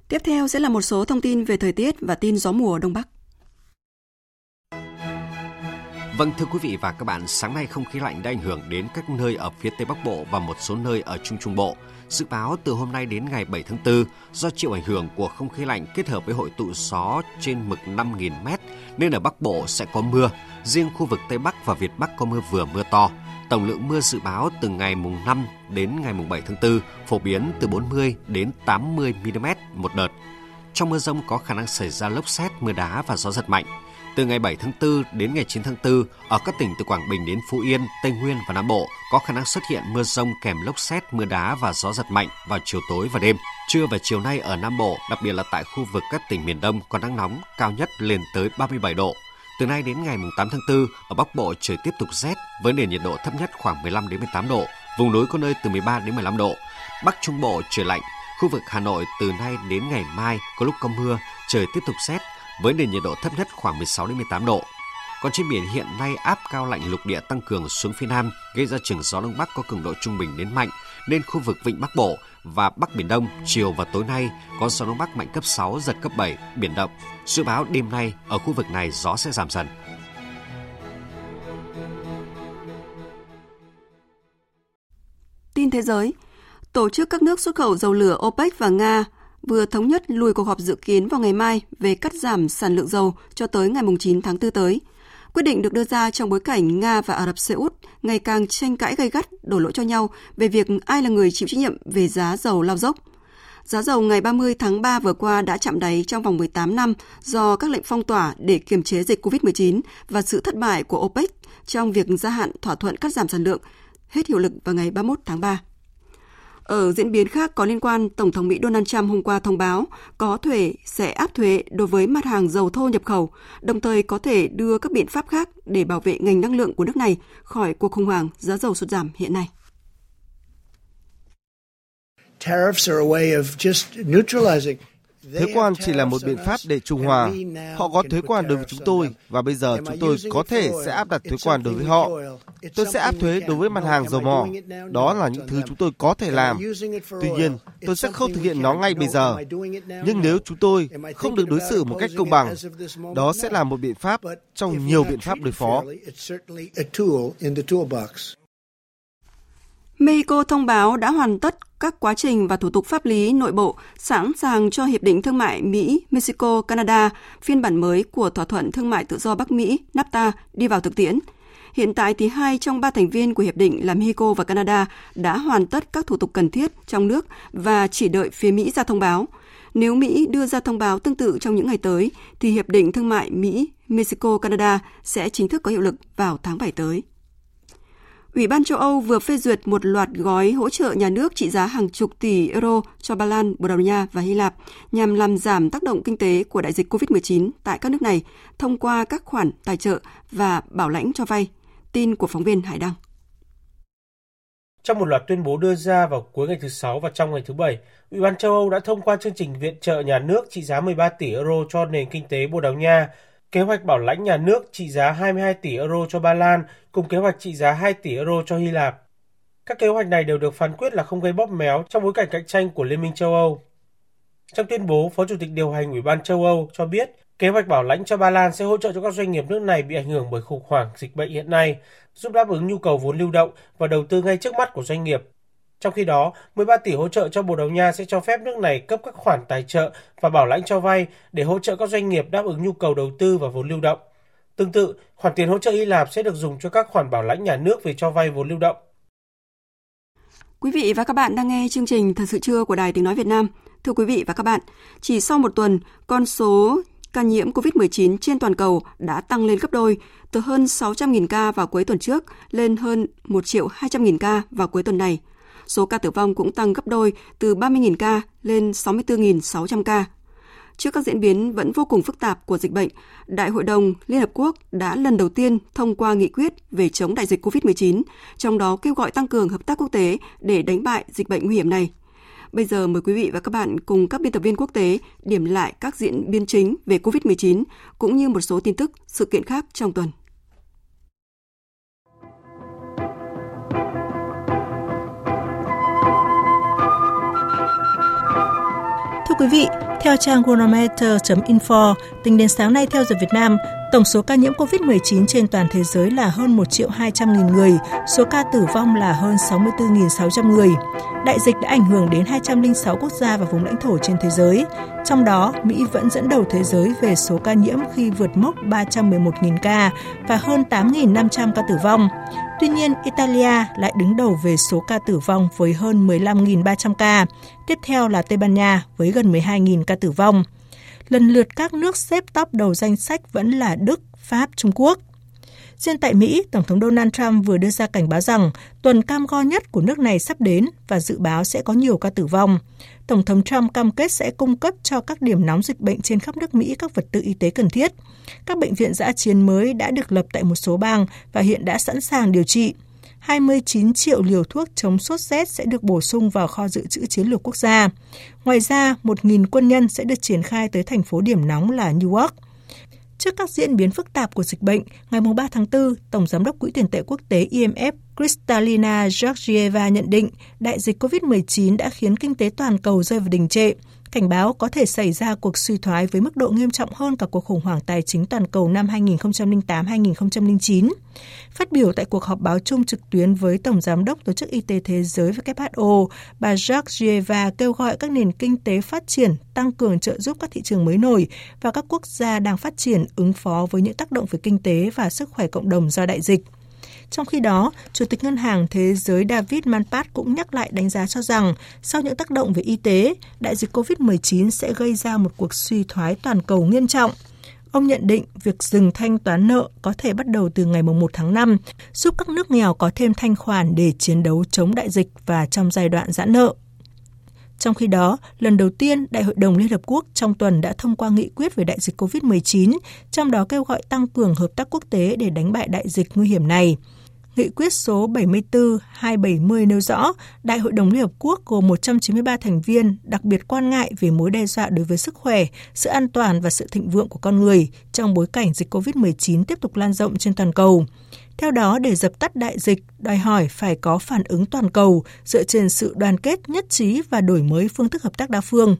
Tiếp theo sẽ là một số thông tin về thời tiết và tin gió mùa Đông Bắc. Vâng thưa quý vị và các bạn, sáng nay không khí lạnh đã ảnh hưởng đến các nơi ở phía Tây Bắc Bộ và một số nơi ở Trung Trung Bộ. Dự báo từ hôm nay đến ngày 7 tháng 4, do chịu ảnh hưởng của không khí lạnh kết hợp với hội tụ gió trên mực 5.000m nên ở Bắc Bộ sẽ có mưa. Riêng khu vực Tây Bắc và Việt Bắc có mưa vừa mưa to. Tổng lượng mưa dự báo từ ngày mùng 5 đến ngày mùng 7 tháng 4 phổ biến từ 40 đến 80 mm một đợt. Trong mưa rông có khả năng xảy ra lốc xét, mưa đá và gió giật mạnh. Từ ngày 7 tháng 4 đến ngày 9 tháng 4, ở các tỉnh từ Quảng Bình đến Phú Yên, Tây Nguyên và Nam Bộ có khả năng xuất hiện mưa rông kèm lốc xét, mưa đá và gió giật mạnh vào chiều tối và đêm. Trưa và chiều nay ở Nam Bộ, đặc biệt là tại khu vực các tỉnh miền Đông có nắng nóng, cao nhất lên tới 37 độ. Từ nay đến ngày 8 tháng 4, ở Bắc Bộ trời tiếp tục rét với nền nhiệt độ thấp nhất khoảng 15 đến 18 độ, vùng núi có nơi từ 13 đến 15 độ. Bắc Trung Bộ trời lạnh, khu vực Hà Nội từ nay đến ngày mai có lúc có mưa, trời tiếp tục rét với nền nhiệt độ thấp nhất khoảng 16 đến 18 độ. Còn trên biển hiện nay áp cao lạnh lục địa tăng cường xuống phía Nam, gây ra trường gió Đông Bắc có cường độ trung bình đến mạnh, nên khu vực Vịnh Bắc Bộ và Bắc Biển Đông chiều và tối nay có gió Đông Bắc mạnh cấp 6, giật cấp 7, biển động. Dự báo đêm nay ở khu vực này gió sẽ giảm dần. Tin thế giới, Tổ chức các nước xuất khẩu dầu lửa OPEC và Nga vừa thống nhất lùi cuộc họp dự kiến vào ngày mai về cắt giảm sản lượng dầu cho tới ngày 9 tháng 4 tới. Quyết định được đưa ra trong bối cảnh Nga và Ả Rập Xê Út ngày càng tranh cãi gay gắt, đổ lỗi cho nhau về việc ai là người chịu trách nhiệm về giá dầu lao dốc. Giá dầu ngày 30 tháng 3 vừa qua đã chạm đáy trong vòng 18 năm do các lệnh phong tỏa để kiềm chế dịch COVID-19 và sự thất bại của OPEC trong việc gia hạn thỏa thuận cắt giảm sản lượng hết hiệu lực vào ngày 31 tháng 3. Ở diễn biến khác có liên quan, Tổng thống Mỹ Donald Trump hôm qua thông báo có thuế sẽ áp thuế đối với mặt hàng dầu thô nhập khẩu, đồng thời có thể đưa các biện pháp khác để bảo vệ ngành năng lượng của nước này khỏi cuộc khủng hoảng giá dầu sụt giảm hiện nay. Tariffs are a way of just neutralizing Thuế quan chỉ là một biện pháp để trung hòa. Họ có thuế quan đối với chúng tôi và bây giờ chúng tôi có thể sẽ áp đặt thuế quan đối với họ. Tôi sẽ áp thuế đối với mặt hàng dầu mỏ. Đó là những thứ chúng tôi có thể làm. Tuy nhiên, tôi sẽ không thực hiện nó ngay bây giờ. Nhưng nếu chúng tôi không được đối xử một cách công bằng, đó sẽ là một biện pháp trong nhiều biện pháp đối phó. Mexico thông báo đã hoàn tất các quá trình và thủ tục pháp lý nội bộ sẵn sàng cho Hiệp định Thương mại Mỹ-Mexico-Canada, phiên bản mới của thỏa thuận thương mại tự do Bắc Mỹ NAFTA đi vào thực tiễn. Hiện tại thì hai trong ba thành viên của hiệp định là Mexico và Canada đã hoàn tất các thủ tục cần thiết trong nước và chỉ đợi phía Mỹ ra thông báo. Nếu Mỹ đưa ra thông báo tương tự trong những ngày tới, thì hiệp định thương mại Mỹ-Mexico-Canada sẽ chính thức có hiệu lực vào tháng 7 tới. Ủy ban châu Âu vừa phê duyệt một loạt gói hỗ trợ nhà nước trị giá hàng chục tỷ euro cho Ba Lan, Bồ Đào Nha và Hy Lạp nhằm làm giảm tác động kinh tế của đại dịch COVID-19 tại các nước này thông qua các khoản tài trợ và bảo lãnh cho vay. Tin của phóng viên Hải Đăng. Trong một loạt tuyên bố đưa ra vào cuối ngày thứ Sáu và trong ngày thứ Bảy, Ủy ban châu Âu đã thông qua chương trình viện trợ nhà nước trị giá 13 tỷ euro cho nền kinh tế Bồ Đào Nha kế hoạch bảo lãnh nhà nước trị giá 22 tỷ euro cho Ba Lan cùng kế hoạch trị giá 2 tỷ euro cho Hy Lạp. Các kế hoạch này đều được phán quyết là không gây bóp méo trong bối cảnh cạnh tranh của Liên minh châu Âu. Trong tuyên bố, Phó Chủ tịch điều hành Ủy ban châu Âu cho biết kế hoạch bảo lãnh cho Ba Lan sẽ hỗ trợ cho các doanh nghiệp nước này bị ảnh hưởng bởi khủng hoảng dịch bệnh hiện nay, giúp đáp ứng nhu cầu vốn lưu động và đầu tư ngay trước mắt của doanh nghiệp. Trong khi đó, 13 tỷ hỗ trợ cho Bồ Đào Nha sẽ cho phép nước này cấp các khoản tài trợ và bảo lãnh cho vay để hỗ trợ các doanh nghiệp đáp ứng nhu cầu đầu tư và vốn lưu động. Tương tự, khoản tiền hỗ trợ Hy Lạp sẽ được dùng cho các khoản bảo lãnh nhà nước về cho vay vốn lưu động. Quý vị và các bạn đang nghe chương trình Thật sự trưa của Đài Tiếng Nói Việt Nam. Thưa quý vị và các bạn, chỉ sau một tuần, con số ca nhiễm COVID-19 trên toàn cầu đã tăng lên gấp đôi, từ hơn 600.000 ca vào cuối tuần trước lên hơn 1 triệu 200.000 ca vào cuối tuần này – số ca tử vong cũng tăng gấp đôi từ 30.000 ca lên 64.600 ca. Trước các diễn biến vẫn vô cùng phức tạp của dịch bệnh, Đại hội đồng Liên Hợp Quốc đã lần đầu tiên thông qua nghị quyết về chống đại dịch COVID-19, trong đó kêu gọi tăng cường hợp tác quốc tế để đánh bại dịch bệnh nguy hiểm này. Bây giờ mời quý vị và các bạn cùng các biên tập viên quốc tế điểm lại các diễn biến chính về COVID-19 cũng như một số tin tức, sự kiện khác trong tuần. Quý vị, Theo trang Chronometer.info, tính đến sáng nay theo giờ Việt Nam, tổng số ca nhiễm COVID-19 trên toàn thế giới là hơn 1 triệu 200 nghìn người, số ca tử vong là hơn 64.600 người. Đại dịch đã ảnh hưởng đến 206 quốc gia và vùng lãnh thổ trên thế giới. Trong đó, Mỹ vẫn dẫn đầu thế giới về số ca nhiễm khi vượt mốc 311.000 ca và hơn 8.500 ca tử vong. Tuy nhiên, Italia lại đứng đầu về số ca tử vong với hơn 15.300 ca. Tiếp theo là Tây Ban Nha với gần 12.000 ca tử vong. Lần lượt các nước xếp top đầu danh sách vẫn là Đức, Pháp, Trung Quốc. Riêng tại Mỹ, Tổng thống Donald Trump vừa đưa ra cảnh báo rằng tuần cam go nhất của nước này sắp đến và dự báo sẽ có nhiều ca tử vong. Tổng thống Trump cam kết sẽ cung cấp cho các điểm nóng dịch bệnh trên khắp nước Mỹ các vật tư y tế cần thiết. Các bệnh viện giã chiến mới đã được lập tại một số bang và hiện đã sẵn sàng điều trị. 29 triệu liều thuốc chống sốt rét sẽ được bổ sung vào kho dự trữ chiến lược quốc gia. Ngoài ra, 1.000 quân nhân sẽ được triển khai tới thành phố điểm nóng là New York. Trước các diễn biến phức tạp của dịch bệnh, ngày 3 tháng 4, Tổng Giám đốc Quỹ tiền tệ quốc tế IMF Kristalina Georgieva nhận định đại dịch COVID-19 đã khiến kinh tế toàn cầu rơi vào đình trệ, cảnh báo có thể xảy ra cuộc suy thoái với mức độ nghiêm trọng hơn cả cuộc khủng hoảng tài chính toàn cầu năm 2008-2009. Phát biểu tại cuộc họp báo chung trực tuyến với Tổng Giám đốc Tổ chức Y tế Thế giới WHO, bà Georgieva kêu gọi các nền kinh tế phát triển tăng cường trợ giúp các thị trường mới nổi và các quốc gia đang phát triển ứng phó với những tác động về kinh tế và sức khỏe cộng đồng do đại dịch. Trong khi đó, Chủ tịch Ngân hàng Thế giới David Manpat cũng nhắc lại đánh giá cho rằng sau những tác động về y tế, đại dịch COVID-19 sẽ gây ra một cuộc suy thoái toàn cầu nghiêm trọng. Ông nhận định việc dừng thanh toán nợ có thể bắt đầu từ ngày 1 tháng 5, giúp các nước nghèo có thêm thanh khoản để chiến đấu chống đại dịch và trong giai đoạn giãn nợ. Trong khi đó, lần đầu tiên Đại hội đồng Liên Hợp Quốc trong tuần đã thông qua nghị quyết về đại dịch COVID-19, trong đó kêu gọi tăng cường hợp tác quốc tế để đánh bại đại dịch nguy hiểm này. Nghị quyết số 74-270 nêu rõ, Đại hội đồng Liên Hợp Quốc gồm 193 thành viên đặc biệt quan ngại về mối đe dọa đối với sức khỏe, sự an toàn và sự thịnh vượng của con người trong bối cảnh dịch COVID-19 tiếp tục lan rộng trên toàn cầu. Theo đó, để dập tắt đại dịch, đòi hỏi phải có phản ứng toàn cầu dựa trên sự đoàn kết, nhất trí và đổi mới phương thức hợp tác đa phương.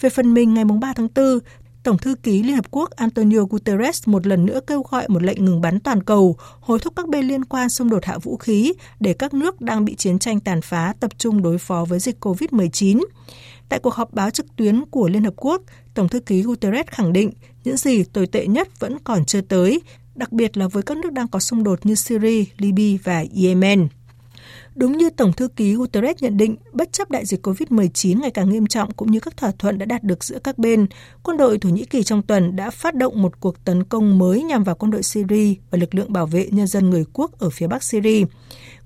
Về phần mình, ngày 3 tháng 4, Tổng thư ký Liên Hợp Quốc Antonio Guterres một lần nữa kêu gọi một lệnh ngừng bắn toàn cầu, hối thúc các bên liên quan xung đột hạ vũ khí để các nước đang bị chiến tranh tàn phá tập trung đối phó với dịch COVID-19. Tại cuộc họp báo trực tuyến của Liên Hợp Quốc, Tổng thư ký Guterres khẳng định những gì tồi tệ nhất vẫn còn chưa tới, đặc biệt là với các nước đang có xung đột như Syria, Libya và Yemen. Đúng như Tổng thư ký Guterres nhận định, bất chấp đại dịch COVID-19 ngày càng nghiêm trọng cũng như các thỏa thuận đã đạt được giữa các bên, quân đội Thổ Nhĩ Kỳ trong tuần đã phát động một cuộc tấn công mới nhằm vào quân đội Syria và lực lượng bảo vệ nhân dân người quốc ở phía bắc Syria.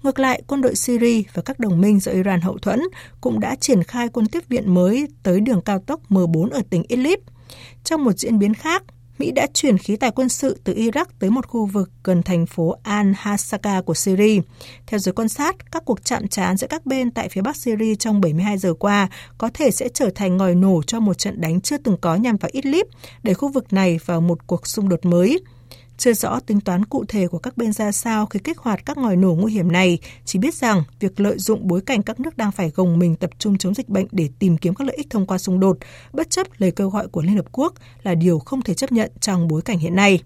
Ngược lại, quân đội Syria và các đồng minh do Iran hậu thuẫn cũng đã triển khai quân tiếp viện mới tới đường cao tốc M4 ở tỉnh Idlib. Trong một diễn biến khác, Mỹ đã chuyển khí tài quân sự từ Iraq tới một khu vực gần thành phố Al-Hasaka của Syria. Theo giới quan sát, các cuộc chạm trán giữa các bên tại phía bắc Syria trong 72 giờ qua có thể sẽ trở thành ngòi nổ cho một trận đánh chưa từng có nhằm vào Idlib để khu vực này vào một cuộc xung đột mới. Chưa rõ tính toán cụ thể của các bên ra sao khi kích hoạt các ngòi nổ nguy hiểm này, chỉ biết rằng việc lợi dụng bối cảnh các nước đang phải gồng mình tập trung chống dịch bệnh để tìm kiếm các lợi ích thông qua xung đột, bất chấp lời kêu gọi của Liên Hợp Quốc là điều không thể chấp nhận trong bối cảnh hiện nay.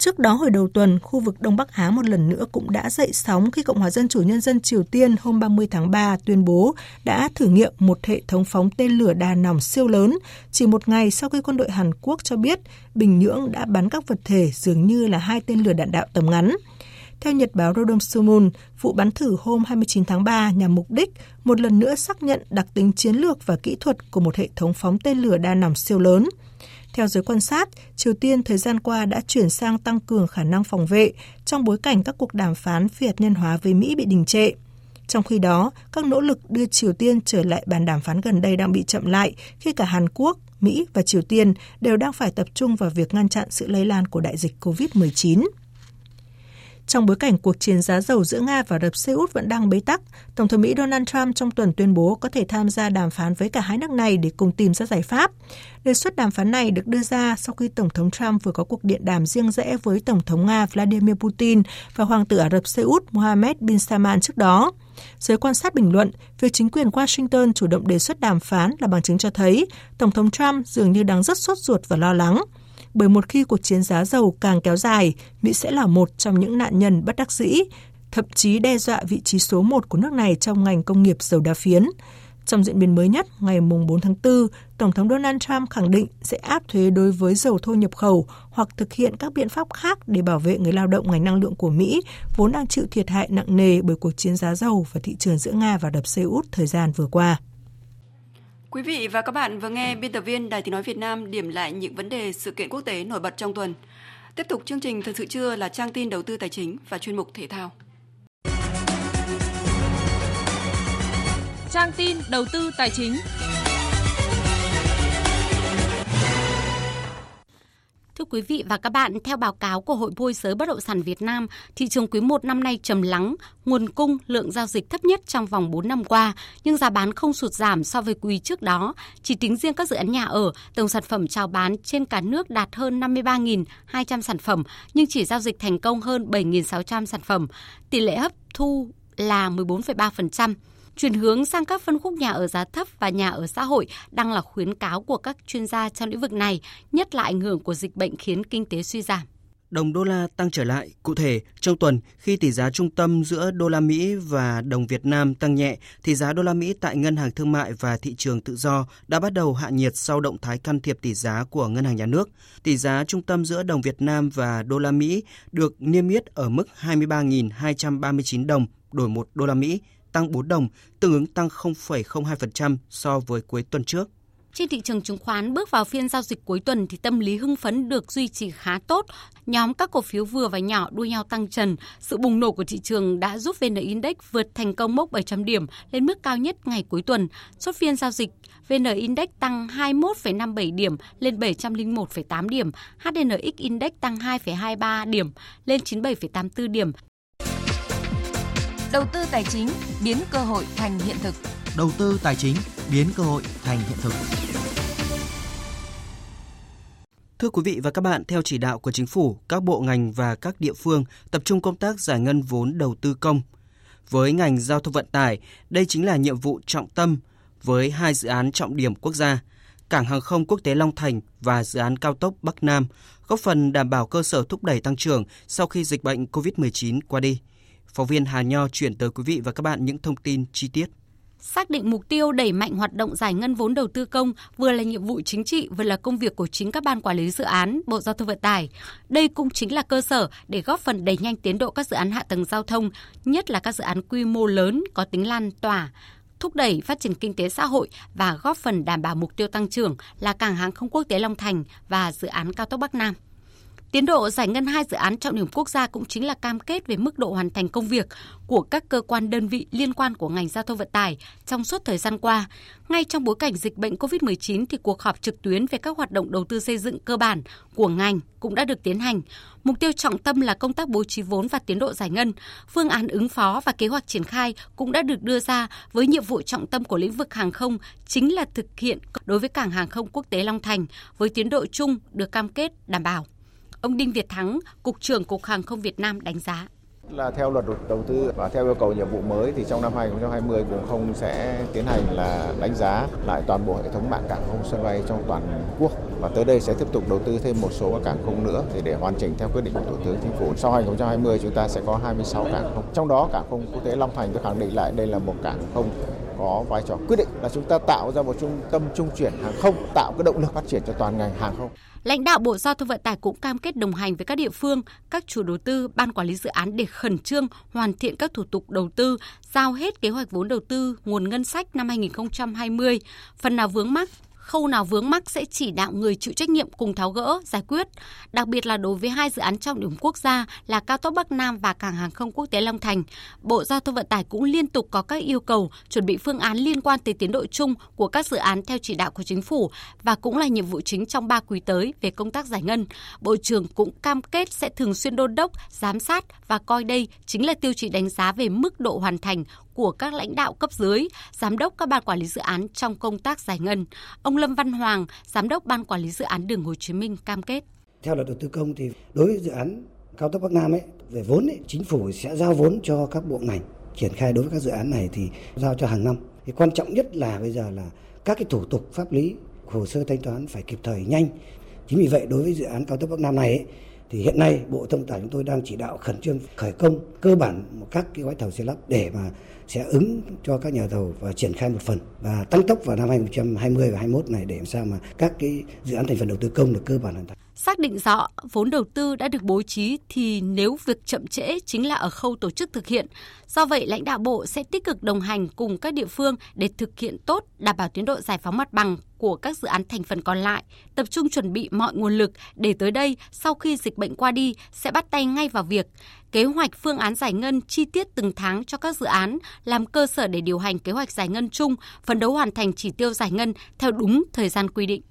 Trước đó hồi đầu tuần, khu vực Đông Bắc Á một lần nữa cũng đã dậy sóng khi Cộng hòa Dân chủ Nhân dân Triều Tiên hôm 30 tháng 3 tuyên bố đã thử nghiệm một hệ thống phóng tên lửa đà nòng siêu lớn chỉ một ngày sau khi quân đội Hàn Quốc cho biết Bình Nhưỡng đã bắn các vật thể dường như là hai tên lửa đạn đạo tầm ngắn. Theo nhật báo Rodom Sumun, vụ bắn thử hôm 29 tháng 3 nhằm mục đích một lần nữa xác nhận đặc tính chiến lược và kỹ thuật của một hệ thống phóng tên lửa đa nòng siêu lớn – theo giới quan sát, Triều Tiên thời gian qua đã chuyển sang tăng cường khả năng phòng vệ trong bối cảnh các cuộc đàm phán phi hạt nhân hóa với Mỹ bị đình trệ. Trong khi đó, các nỗ lực đưa Triều Tiên trở lại bàn đàm phán gần đây đang bị chậm lại khi cả Hàn Quốc, Mỹ và Triều Tiên đều đang phải tập trung vào việc ngăn chặn sự lây lan của đại dịch COVID-19. Trong bối cảnh cuộc chiến giá dầu giữa Nga và Ả Rập Xê Út vẫn đang bế tắc, Tổng thống Mỹ Donald Trump trong tuần tuyên bố có thể tham gia đàm phán với cả hai nước này để cùng tìm ra giải pháp. Đề xuất đàm phán này được đưa ra sau khi Tổng thống Trump vừa có cuộc điện đàm riêng rẽ với Tổng thống Nga Vladimir Putin và Hoàng tử Ả Rập Xê Út Mohammed bin Salman trước đó. Giới quan sát bình luận, việc chính quyền Washington chủ động đề xuất đàm phán là bằng chứng cho thấy Tổng thống Trump dường như đang rất sốt ruột và lo lắng. Bởi một khi cuộc chiến giá dầu càng kéo dài, Mỹ sẽ là một trong những nạn nhân bất đắc dĩ, thậm chí đe dọa vị trí số 1 của nước này trong ngành công nghiệp dầu đá phiến. Trong diễn biến mới nhất, ngày 4 tháng 4, Tổng thống Donald Trump khẳng định sẽ áp thuế đối với dầu thô nhập khẩu hoặc thực hiện các biện pháp khác để bảo vệ người lao động ngành năng lượng của Mỹ, vốn đang chịu thiệt hại nặng nề bởi cuộc chiến giá dầu và thị trường giữa Nga và Đập Xê Út thời gian vừa qua. Quý vị và các bạn vừa nghe biên tập viên Đài Tiếng Nói Việt Nam điểm lại những vấn đề sự kiện quốc tế nổi bật trong tuần. Tiếp tục chương trình Thật sự trưa là trang tin đầu tư tài chính và chuyên mục thể thao. Trang tin đầu tư tài chính. Thưa quý vị và các bạn, theo báo cáo của Hội môi giới bất động sản Việt Nam, thị trường quý 1 năm nay trầm lắng, nguồn cung lượng giao dịch thấp nhất trong vòng 4 năm qua, nhưng giá bán không sụt giảm so với quý trước đó. Chỉ tính riêng các dự án nhà ở, tổng sản phẩm chào bán trên cả nước đạt hơn 53.200 sản phẩm, nhưng chỉ giao dịch thành công hơn 7.600 sản phẩm. Tỷ lệ hấp thu là 14,3%. Chuyển hướng sang các phân khúc nhà ở giá thấp và nhà ở xã hội đang là khuyến cáo của các chuyên gia trong lĩnh vực này, nhất là ảnh hưởng của dịch bệnh khiến kinh tế suy giảm. Đồng đô la tăng trở lại. Cụ thể, trong tuần, khi tỷ giá trung tâm giữa đô la Mỹ và đồng Việt Nam tăng nhẹ, thì giá đô la Mỹ tại ngân hàng thương mại và thị trường tự do đã bắt đầu hạ nhiệt sau động thái can thiệp tỷ giá của ngân hàng nhà nước. Tỷ giá trung tâm giữa đồng Việt Nam và đô la Mỹ được niêm yết ở mức 23.239 đồng đổi 1 đô la Mỹ, tăng 4 đồng, tương ứng tăng 0,02% so với cuối tuần trước. Trên thị trường chứng khoán bước vào phiên giao dịch cuối tuần thì tâm lý hưng phấn được duy trì khá tốt. Nhóm các cổ phiếu vừa và nhỏ đua nhau tăng trần. Sự bùng nổ của thị trường đã giúp VN Index vượt thành công mốc 700 điểm lên mức cao nhất ngày cuối tuần. Chốt phiên giao dịch, VN Index tăng 21,57 điểm lên 701,8 điểm, HNX Index tăng 2,23 điểm lên 97,84 điểm. Đầu tư tài chính biến cơ hội thành hiện thực. Đầu tư tài chính biến cơ hội thành hiện thực. Thưa quý vị và các bạn, theo chỉ đạo của chính phủ, các bộ ngành và các địa phương tập trung công tác giải ngân vốn đầu tư công. Với ngành giao thông vận tải, đây chính là nhiệm vụ trọng tâm với hai dự án trọng điểm quốc gia, Cảng hàng không quốc tế Long Thành và dự án cao tốc Bắc Nam, góp phần đảm bảo cơ sở thúc đẩy tăng trưởng sau khi dịch bệnh COVID-19 qua đi. Phóng viên Hà Nho chuyển tới quý vị và các bạn những thông tin chi tiết. Xác định mục tiêu đẩy mạnh hoạt động giải ngân vốn đầu tư công vừa là nhiệm vụ chính trị vừa là công việc của chính các ban quản lý dự án Bộ Giao thông Vận tải. Đây cũng chính là cơ sở để góp phần đẩy nhanh tiến độ các dự án hạ tầng giao thông, nhất là các dự án quy mô lớn có tính lan tỏa, thúc đẩy phát triển kinh tế xã hội và góp phần đảm bảo mục tiêu tăng trưởng là cảng hàng không quốc tế Long Thành và dự án cao tốc Bắc Nam. Tiến độ giải ngân hai dự án trọng điểm quốc gia cũng chính là cam kết về mức độ hoàn thành công việc của các cơ quan đơn vị liên quan của ngành giao thông vận tải trong suốt thời gian qua. Ngay trong bối cảnh dịch bệnh COVID-19 thì cuộc họp trực tuyến về các hoạt động đầu tư xây dựng cơ bản của ngành cũng đã được tiến hành. Mục tiêu trọng tâm là công tác bố trí vốn và tiến độ giải ngân. Phương án ứng phó và kế hoạch triển khai cũng đã được đưa ra với nhiệm vụ trọng tâm của lĩnh vực hàng không, chính là thực hiện đối với cảng hàng không quốc tế Long Thành với tiến độ chung được cam kết đảm bảo. Ông Đinh Việt Thắng, Cục trưởng Cục Hàng không Việt Nam đánh giá là theo luật đầu tư và theo yêu cầu nhiệm vụ mới thì trong năm 2020 cũng không sẽ tiến hành là đánh giá lại toàn bộ hệ thống mạng cảng không sân bay trong toàn quốc và tới đây sẽ tiếp tục đầu tư thêm một số các cảng không nữa thì để hoàn chỉnh theo quyết định của Thủ tướng Chính phủ. Sau 2020 chúng ta sẽ có 26 cảng không. Trong đó cảng không quốc tế Long Thành tôi khẳng định lại đây là một cảng không có vai trò quyết định là chúng ta tạo ra một trung tâm trung chuyển hàng không, tạo cái động lực phát triển cho toàn ngành hàng không. Lãnh đạo Bộ Giao thông Vận tải cũng cam kết đồng hành với các địa phương, các chủ đầu tư, ban quản lý dự án để khẩn trương hoàn thiện các thủ tục đầu tư, giao hết kế hoạch vốn đầu tư, nguồn ngân sách năm 2020. Phần nào vướng mắc khâu nào vướng mắc sẽ chỉ đạo người chịu trách nhiệm cùng tháo gỡ, giải quyết. Đặc biệt là đối với hai dự án trọng điểm quốc gia là cao tốc Bắc Nam và cảng hàng không quốc tế Long Thành, Bộ Giao thông Vận tải cũng liên tục có các yêu cầu chuẩn bị phương án liên quan tới tiến độ chung của các dự án theo chỉ đạo của chính phủ và cũng là nhiệm vụ chính trong 3 quý tới về công tác giải ngân. Bộ trưởng cũng cam kết sẽ thường xuyên đôn đốc, giám sát và coi đây chính là tiêu chí đánh giá về mức độ hoàn thành của các lãnh đạo cấp dưới, giám đốc các ban quản lý dự án trong công tác giải ngân. Ông Lâm Văn Hoàng, giám đốc ban quản lý dự án đường Hồ Chí Minh cam kết. Theo luật đầu tư công thì đối với dự án cao tốc Bắc Nam ấy về vốn ấy, chính phủ sẽ giao vốn cho các bộ ngành triển khai đối với các dự án này thì giao cho hàng năm. Thì quan trọng nhất là bây giờ là các cái thủ tục pháp lý hồ sơ thanh toán phải kịp thời nhanh. Chính vì vậy đối với dự án cao tốc Bắc Nam này ấy, thì hiện nay, Bộ Thông tải chúng tôi đang chỉ đạo khẩn trương khởi công cơ bản các cái gói thầu xây lắp để mà sẽ ứng cho các nhà thầu và triển khai một phần và tăng tốc vào năm 2020 và 2021 này để làm sao mà các cái dự án thành phần đầu tư công được cơ bản hoàn thành. Xác định rõ vốn đầu tư đã được bố trí thì nếu việc chậm trễ chính là ở khâu tổ chức thực hiện. Do vậy, lãnh đạo Bộ sẽ tích cực đồng hành cùng các địa phương để thực hiện tốt, đảm bảo tiến độ giải phóng mặt bằng của các dự án thành phần còn lại, tập trung chuẩn bị mọi nguồn lực để tới đây, sau khi dịch bệnh qua đi, sẽ bắt tay ngay vào việc kế hoạch phương án giải ngân chi tiết từng tháng cho các dự án, làm cơ sở để điều hành kế hoạch giải ngân chung, phấn đấu hoàn thành chỉ tiêu giải ngân theo đúng thời gian quy định.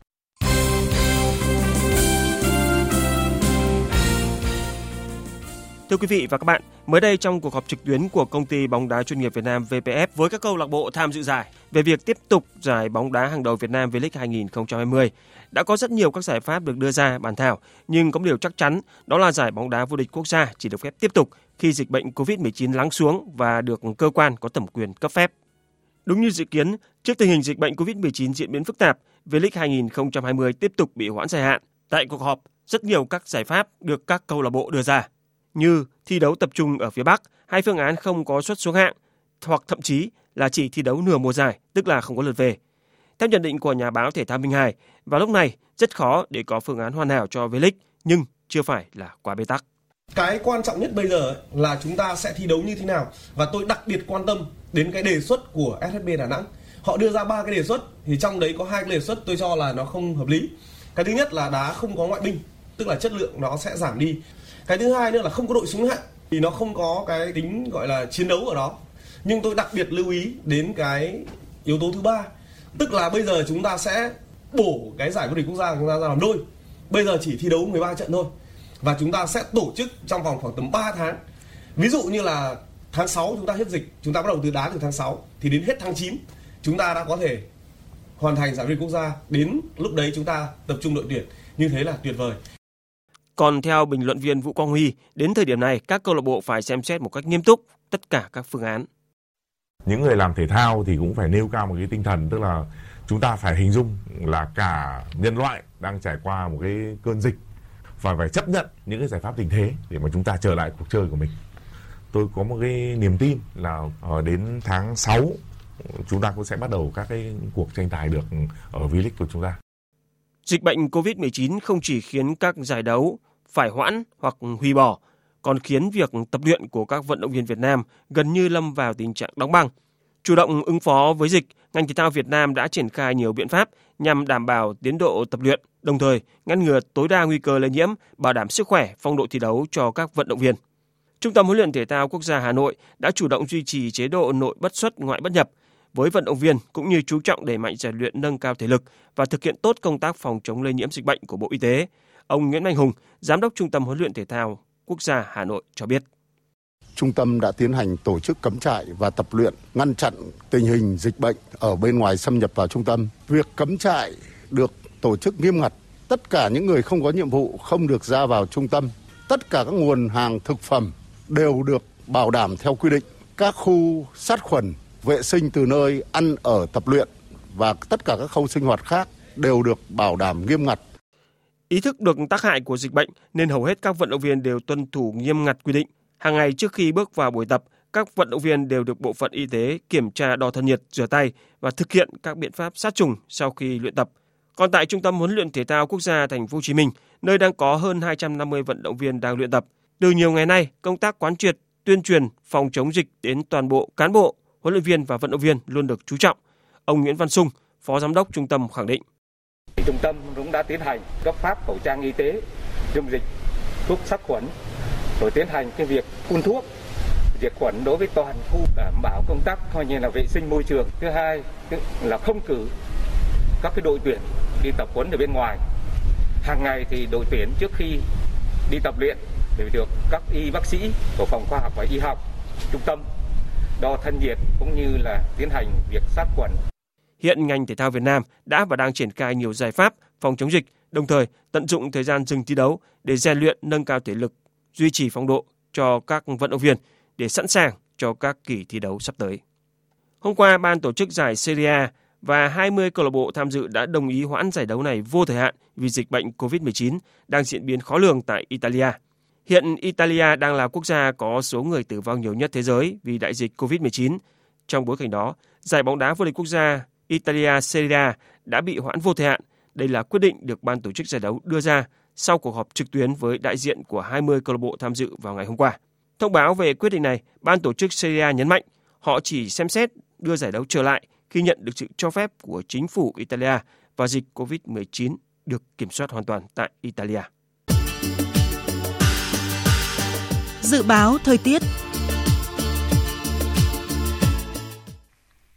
Thưa quý vị và các bạn, mới đây trong cuộc họp trực tuyến của công ty bóng đá chuyên nghiệp Việt Nam VPF với các câu lạc bộ tham dự giải về việc tiếp tục giải bóng đá hàng đầu Việt Nam V-League 2020, đã có rất nhiều các giải pháp được đưa ra bàn thảo, nhưng có một điều chắc chắn, đó là giải bóng đá vô địch quốc gia chỉ được phép tiếp tục khi dịch bệnh COVID-19 lắng xuống và được cơ quan có thẩm quyền cấp phép. Đúng như dự kiến, trước tình hình dịch bệnh COVID-19 diễn biến phức tạp, V-League 2020 tiếp tục bị hoãn dài hạn. Tại cuộc họp, rất nhiều các giải pháp được các câu lạc bộ đưa ra như thi đấu tập trung ở phía Bắc, hai phương án không có suất xuống hạng, hoặc thậm chí là chỉ thi đấu nửa mùa giải, tức là không có lượt về. Theo nhận định của nhà báo thể thao Minh Hải, vào lúc này rất khó để có phương án hoàn hảo cho V-League, nhưng chưa phải là quá bế tắc. Cái quan trọng nhất bây giờ là chúng ta sẽ thi đấu như thế nào và tôi đặc biệt quan tâm đến cái đề xuất của SHB Đà Nẵng. Họ đưa ra ba cái đề xuất thì trong đấy có hai cái đề xuất tôi cho là nó không hợp lý. Cái thứ nhất là đá không có ngoại binh, tức là chất lượng nó sẽ giảm đi cái thứ hai nữa là không có đội súng hạng, thì nó không có cái tính gọi là chiến đấu ở đó. Nhưng tôi đặc biệt lưu ý đến cái yếu tố thứ ba. Tức là bây giờ chúng ta sẽ bổ cái giải vô địch quốc gia chúng ta ra làm đôi. Bây giờ chỉ thi đấu 13 trận thôi. Và chúng ta sẽ tổ chức trong vòng khoảng tầm 3 tháng. Ví dụ như là tháng 6 chúng ta hết dịch, chúng ta bắt đầu từ đá từ tháng 6 thì đến hết tháng 9 chúng ta đã có thể hoàn thành giải vô địch quốc gia. Đến lúc đấy chúng ta tập trung đội tuyển. Như thế là tuyệt vời còn theo bình luận viên Vũ Quang Huy, đến thời điểm này các câu lạc bộ phải xem xét một cách nghiêm túc tất cả các phương án. Những người làm thể thao thì cũng phải nêu cao một cái tinh thần tức là chúng ta phải hình dung là cả nhân loại đang trải qua một cái cơn dịch và phải chấp nhận những cái giải pháp tình thế để mà chúng ta trở lại cuộc chơi của mình. Tôi có một cái niềm tin là đến tháng 6 chúng ta cũng sẽ bắt đầu các cái cuộc tranh tài được ở V-League của chúng ta. Dịch bệnh COVID-19 không chỉ khiến các giải đấu phải hoãn hoặc hủy bỏ, còn khiến việc tập luyện của các vận động viên Việt Nam gần như lâm vào tình trạng đóng băng. Chủ động ứng phó với dịch, ngành thể thao Việt Nam đã triển khai nhiều biện pháp nhằm đảm bảo tiến độ tập luyện, đồng thời ngăn ngừa tối đa nguy cơ lây nhiễm, bảo đảm sức khỏe, phong độ thi đấu cho các vận động viên. Trung tâm huấn luyện thể thao quốc gia Hà Nội đã chủ động duy trì chế độ nội bất xuất ngoại bất nhập với vận động viên cũng như chú trọng đẩy mạnh rèn luyện nâng cao thể lực và thực hiện tốt công tác phòng chống lây nhiễm dịch bệnh của Bộ Y tế. Ông Nguyễn Mạnh Hùng, Giám đốc Trung tâm huấn luyện thể thao quốc gia Hà Nội cho biết. Trung tâm đã tiến hành tổ chức cấm trại và tập luyện ngăn chặn tình hình dịch bệnh ở bên ngoài xâm nhập vào trung tâm. Việc cấm trại được tổ chức nghiêm ngặt. Tất cả những người không có nhiệm vụ không được ra vào trung tâm. Tất cả các nguồn hàng thực phẩm đều được bảo đảm theo quy định. Các khu sát khuẩn, vệ sinh từ nơi ăn ở tập luyện và tất cả các khâu sinh hoạt khác đều được bảo đảm nghiêm ngặt Ý thức được tác hại của dịch bệnh nên hầu hết các vận động viên đều tuân thủ nghiêm ngặt quy định. Hàng ngày trước khi bước vào buổi tập, các vận động viên đều được bộ phận y tế kiểm tra đo thân nhiệt, rửa tay và thực hiện các biện pháp sát trùng sau khi luyện tập. Còn tại Trung tâm huấn luyện thể thao quốc gia thành phố Hồ Chí Minh, nơi đang có hơn 250 vận động viên đang luyện tập, từ nhiều ngày nay, công tác quán triệt, tuyên truyền phòng chống dịch đến toàn bộ cán bộ, huấn luyện viên và vận động viên luôn được chú trọng. Ông Nguyễn Văn Sung, Phó Giám đốc Trung tâm khẳng định. Trung tâm cũng đã tiến hành cấp phát khẩu trang y tế, dung dịch, thuốc sát khuẩn, rồi tiến hành cái việc phun thuốc diệt khuẩn đối với toàn khu đảm bảo công tác coi như là vệ sinh môi trường. Thứ hai là không cử các cái đội tuyển đi tập huấn ở bên ngoài. Hàng ngày thì đội tuyển trước khi đi tập luyện để được các y bác sĩ của phòng khoa học và y học trung tâm đo thân nhiệt cũng như là tiến hành việc sát khuẩn. Hiện ngành thể thao Việt Nam đã và đang triển khai nhiều giải pháp phòng chống dịch, đồng thời tận dụng thời gian dừng thi đấu để rèn luyện nâng cao thể lực, duy trì phong độ cho các vận động viên để sẵn sàng cho các kỳ thi đấu sắp tới. Hôm qua, ban tổ chức giải Serie A và 20 câu lạc bộ tham dự đã đồng ý hoãn giải đấu này vô thời hạn vì dịch bệnh COVID-19 đang diễn biến khó lường tại Italia. Hiện Italia đang là quốc gia có số người tử vong nhiều nhất thế giới vì đại dịch COVID-19. Trong bối cảnh đó, giải bóng đá vô địch quốc gia Italia Serie A đã bị hoãn vô thời hạn. Đây là quyết định được ban tổ chức giải đấu đưa ra sau cuộc họp trực tuyến với đại diện của 20 câu lạc bộ tham dự vào ngày hôm qua. Thông báo về quyết định này, ban tổ chức Serie A nhấn mạnh họ chỉ xem xét đưa giải đấu trở lại khi nhận được sự cho phép của chính phủ Italia và dịch COVID-19 được kiểm soát hoàn toàn tại Italia. Dự báo thời tiết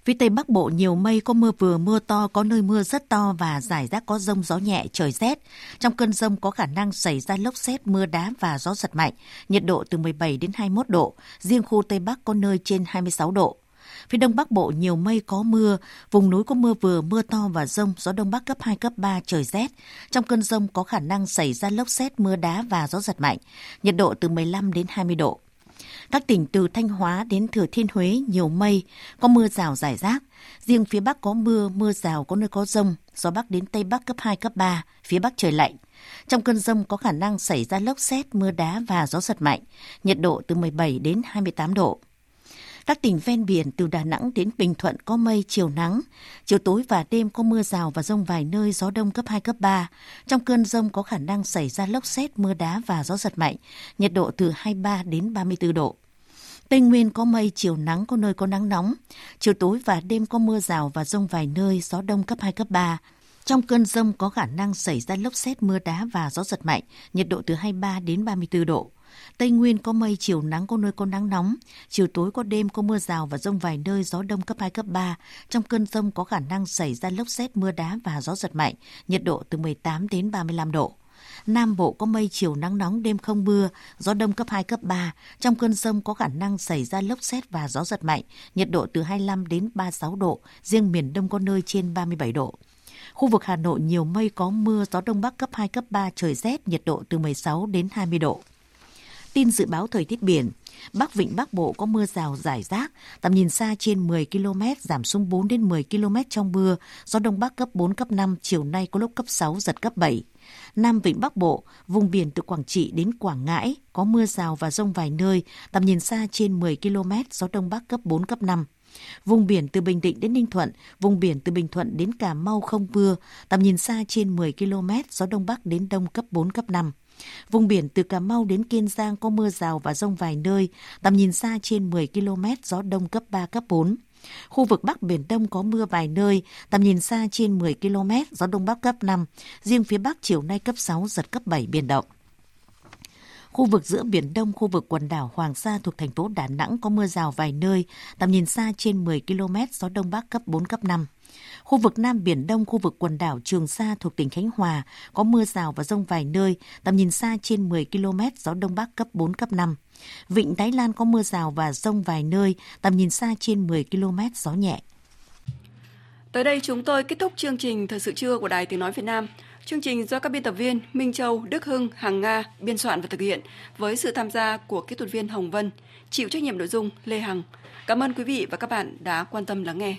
Phía Tây Bắc Bộ nhiều mây có mưa vừa mưa to, có nơi mưa rất to và rải rác có rông gió nhẹ, trời rét. Trong cơn rông có khả năng xảy ra lốc xét, mưa đá và gió giật mạnh, nhiệt độ từ 17 đến 21 độ, riêng khu Tây Bắc có nơi trên 26 độ. Phía Đông Bắc Bộ nhiều mây có mưa, vùng núi có mưa vừa, mưa to và rông, gió Đông Bắc cấp 2, cấp 3, trời rét. Trong cơn rông có khả năng xảy ra lốc xét, mưa đá và gió giật mạnh, nhiệt độ từ 15 đến 20 độ. Các tỉnh từ Thanh Hóa đến Thừa Thiên Huế nhiều mây, có mưa rào rải rác. Riêng phía Bắc có mưa, mưa rào có nơi có rông, gió Bắc đến Tây Bắc cấp 2, cấp 3, phía Bắc trời lạnh. Trong cơn rông có khả năng xảy ra lốc xét, mưa đá và gió giật mạnh, nhiệt độ từ 17 đến 28 độ. Các tỉnh ven biển từ Đà Nẵng đến Bình Thuận có mây, chiều nắng. Chiều tối và đêm có mưa rào và rông vài nơi, gió đông cấp 2, cấp 3. Trong cơn rông có khả năng xảy ra lốc xét, mưa đá và gió giật mạnh. Nhiệt độ từ 23 đến 34 độ. Tây Nguyên có mây, chiều nắng có nơi có nắng nóng. Chiều tối và đêm có mưa rào và rông vài nơi, gió đông cấp 2, cấp 3. Trong cơn rông có khả năng xảy ra lốc xét, mưa đá và gió giật mạnh, nhiệt độ từ 23 đến 34 độ. Tây Nguyên có mây, chiều nắng có nơi có nắng nóng, chiều tối có đêm có mưa rào và rông vài nơi, gió đông cấp 2, cấp 3. Trong cơn rông có khả năng xảy ra lốc xét, mưa đá và gió giật mạnh, nhiệt độ từ 18 đến 35 độ. Nam Bộ có mây chiều nắng nóng đêm không mưa, gió đông cấp 2, cấp 3. Trong cơn rông có khả năng xảy ra lốc xét và gió giật mạnh, nhiệt độ từ 25 đến 36 độ, riêng miền Đông có nơi trên 37 độ. Khu vực Hà Nội nhiều mây có mưa, gió đông bắc cấp 2, cấp 3, trời rét, nhiệt độ từ 16 đến 20 độ. Tin dự báo thời tiết biển. Bắc Vịnh Bắc Bộ có mưa rào rải rác, tầm nhìn xa trên 10 km, giảm xuống 4 đến 10 km trong mưa, gió Đông Bắc cấp 4, cấp 5, chiều nay có lúc cấp 6, giật cấp 7. Nam Vịnh Bắc Bộ, vùng biển từ Quảng Trị đến Quảng Ngãi, có mưa rào và rông vài nơi, tầm nhìn xa trên 10 km, gió Đông Bắc cấp 4, cấp 5. Vùng biển từ Bình Định đến Ninh Thuận, vùng biển từ Bình Thuận đến Cà Mau không mưa, tầm nhìn xa trên 10 km, gió Đông Bắc đến Đông cấp 4, cấp 5. Vùng biển từ Cà Mau đến Kiên Giang có mưa rào và rông vài nơi, tầm nhìn xa trên 10 km, gió đông cấp 3, cấp 4. Khu vực Bắc Biển Đông có mưa vài nơi, tầm nhìn xa trên 10 km, gió Đông Bắc cấp 5. Riêng phía Bắc chiều nay cấp 6, giật cấp 7 biển động. Khu vực giữa Biển Đông, khu vực quần đảo Hoàng Sa thuộc thành phố Đà Nẵng có mưa rào vài nơi, tầm nhìn xa trên 10 km, gió Đông Bắc cấp 4, cấp 5. Khu vực Nam Biển Đông, khu vực quần đảo Trường Sa thuộc tỉnh Khánh Hòa có mưa rào và rông vài nơi, tầm nhìn xa trên 10 km, gió Đông Bắc cấp 4, cấp 5. Vịnh Thái Lan có mưa rào và rông vài nơi, tầm nhìn xa trên 10 km, gió nhẹ. Tới đây chúng tôi kết thúc chương trình Thời sự trưa của Đài Tiếng Nói Việt Nam. Chương trình do các biên tập viên Minh Châu, Đức Hưng, Hằng Nga biên soạn và thực hiện với sự tham gia của kỹ thuật viên Hồng Vân, chịu trách nhiệm nội dung Lê Hằng. Cảm ơn quý vị và các bạn đã quan tâm lắng nghe.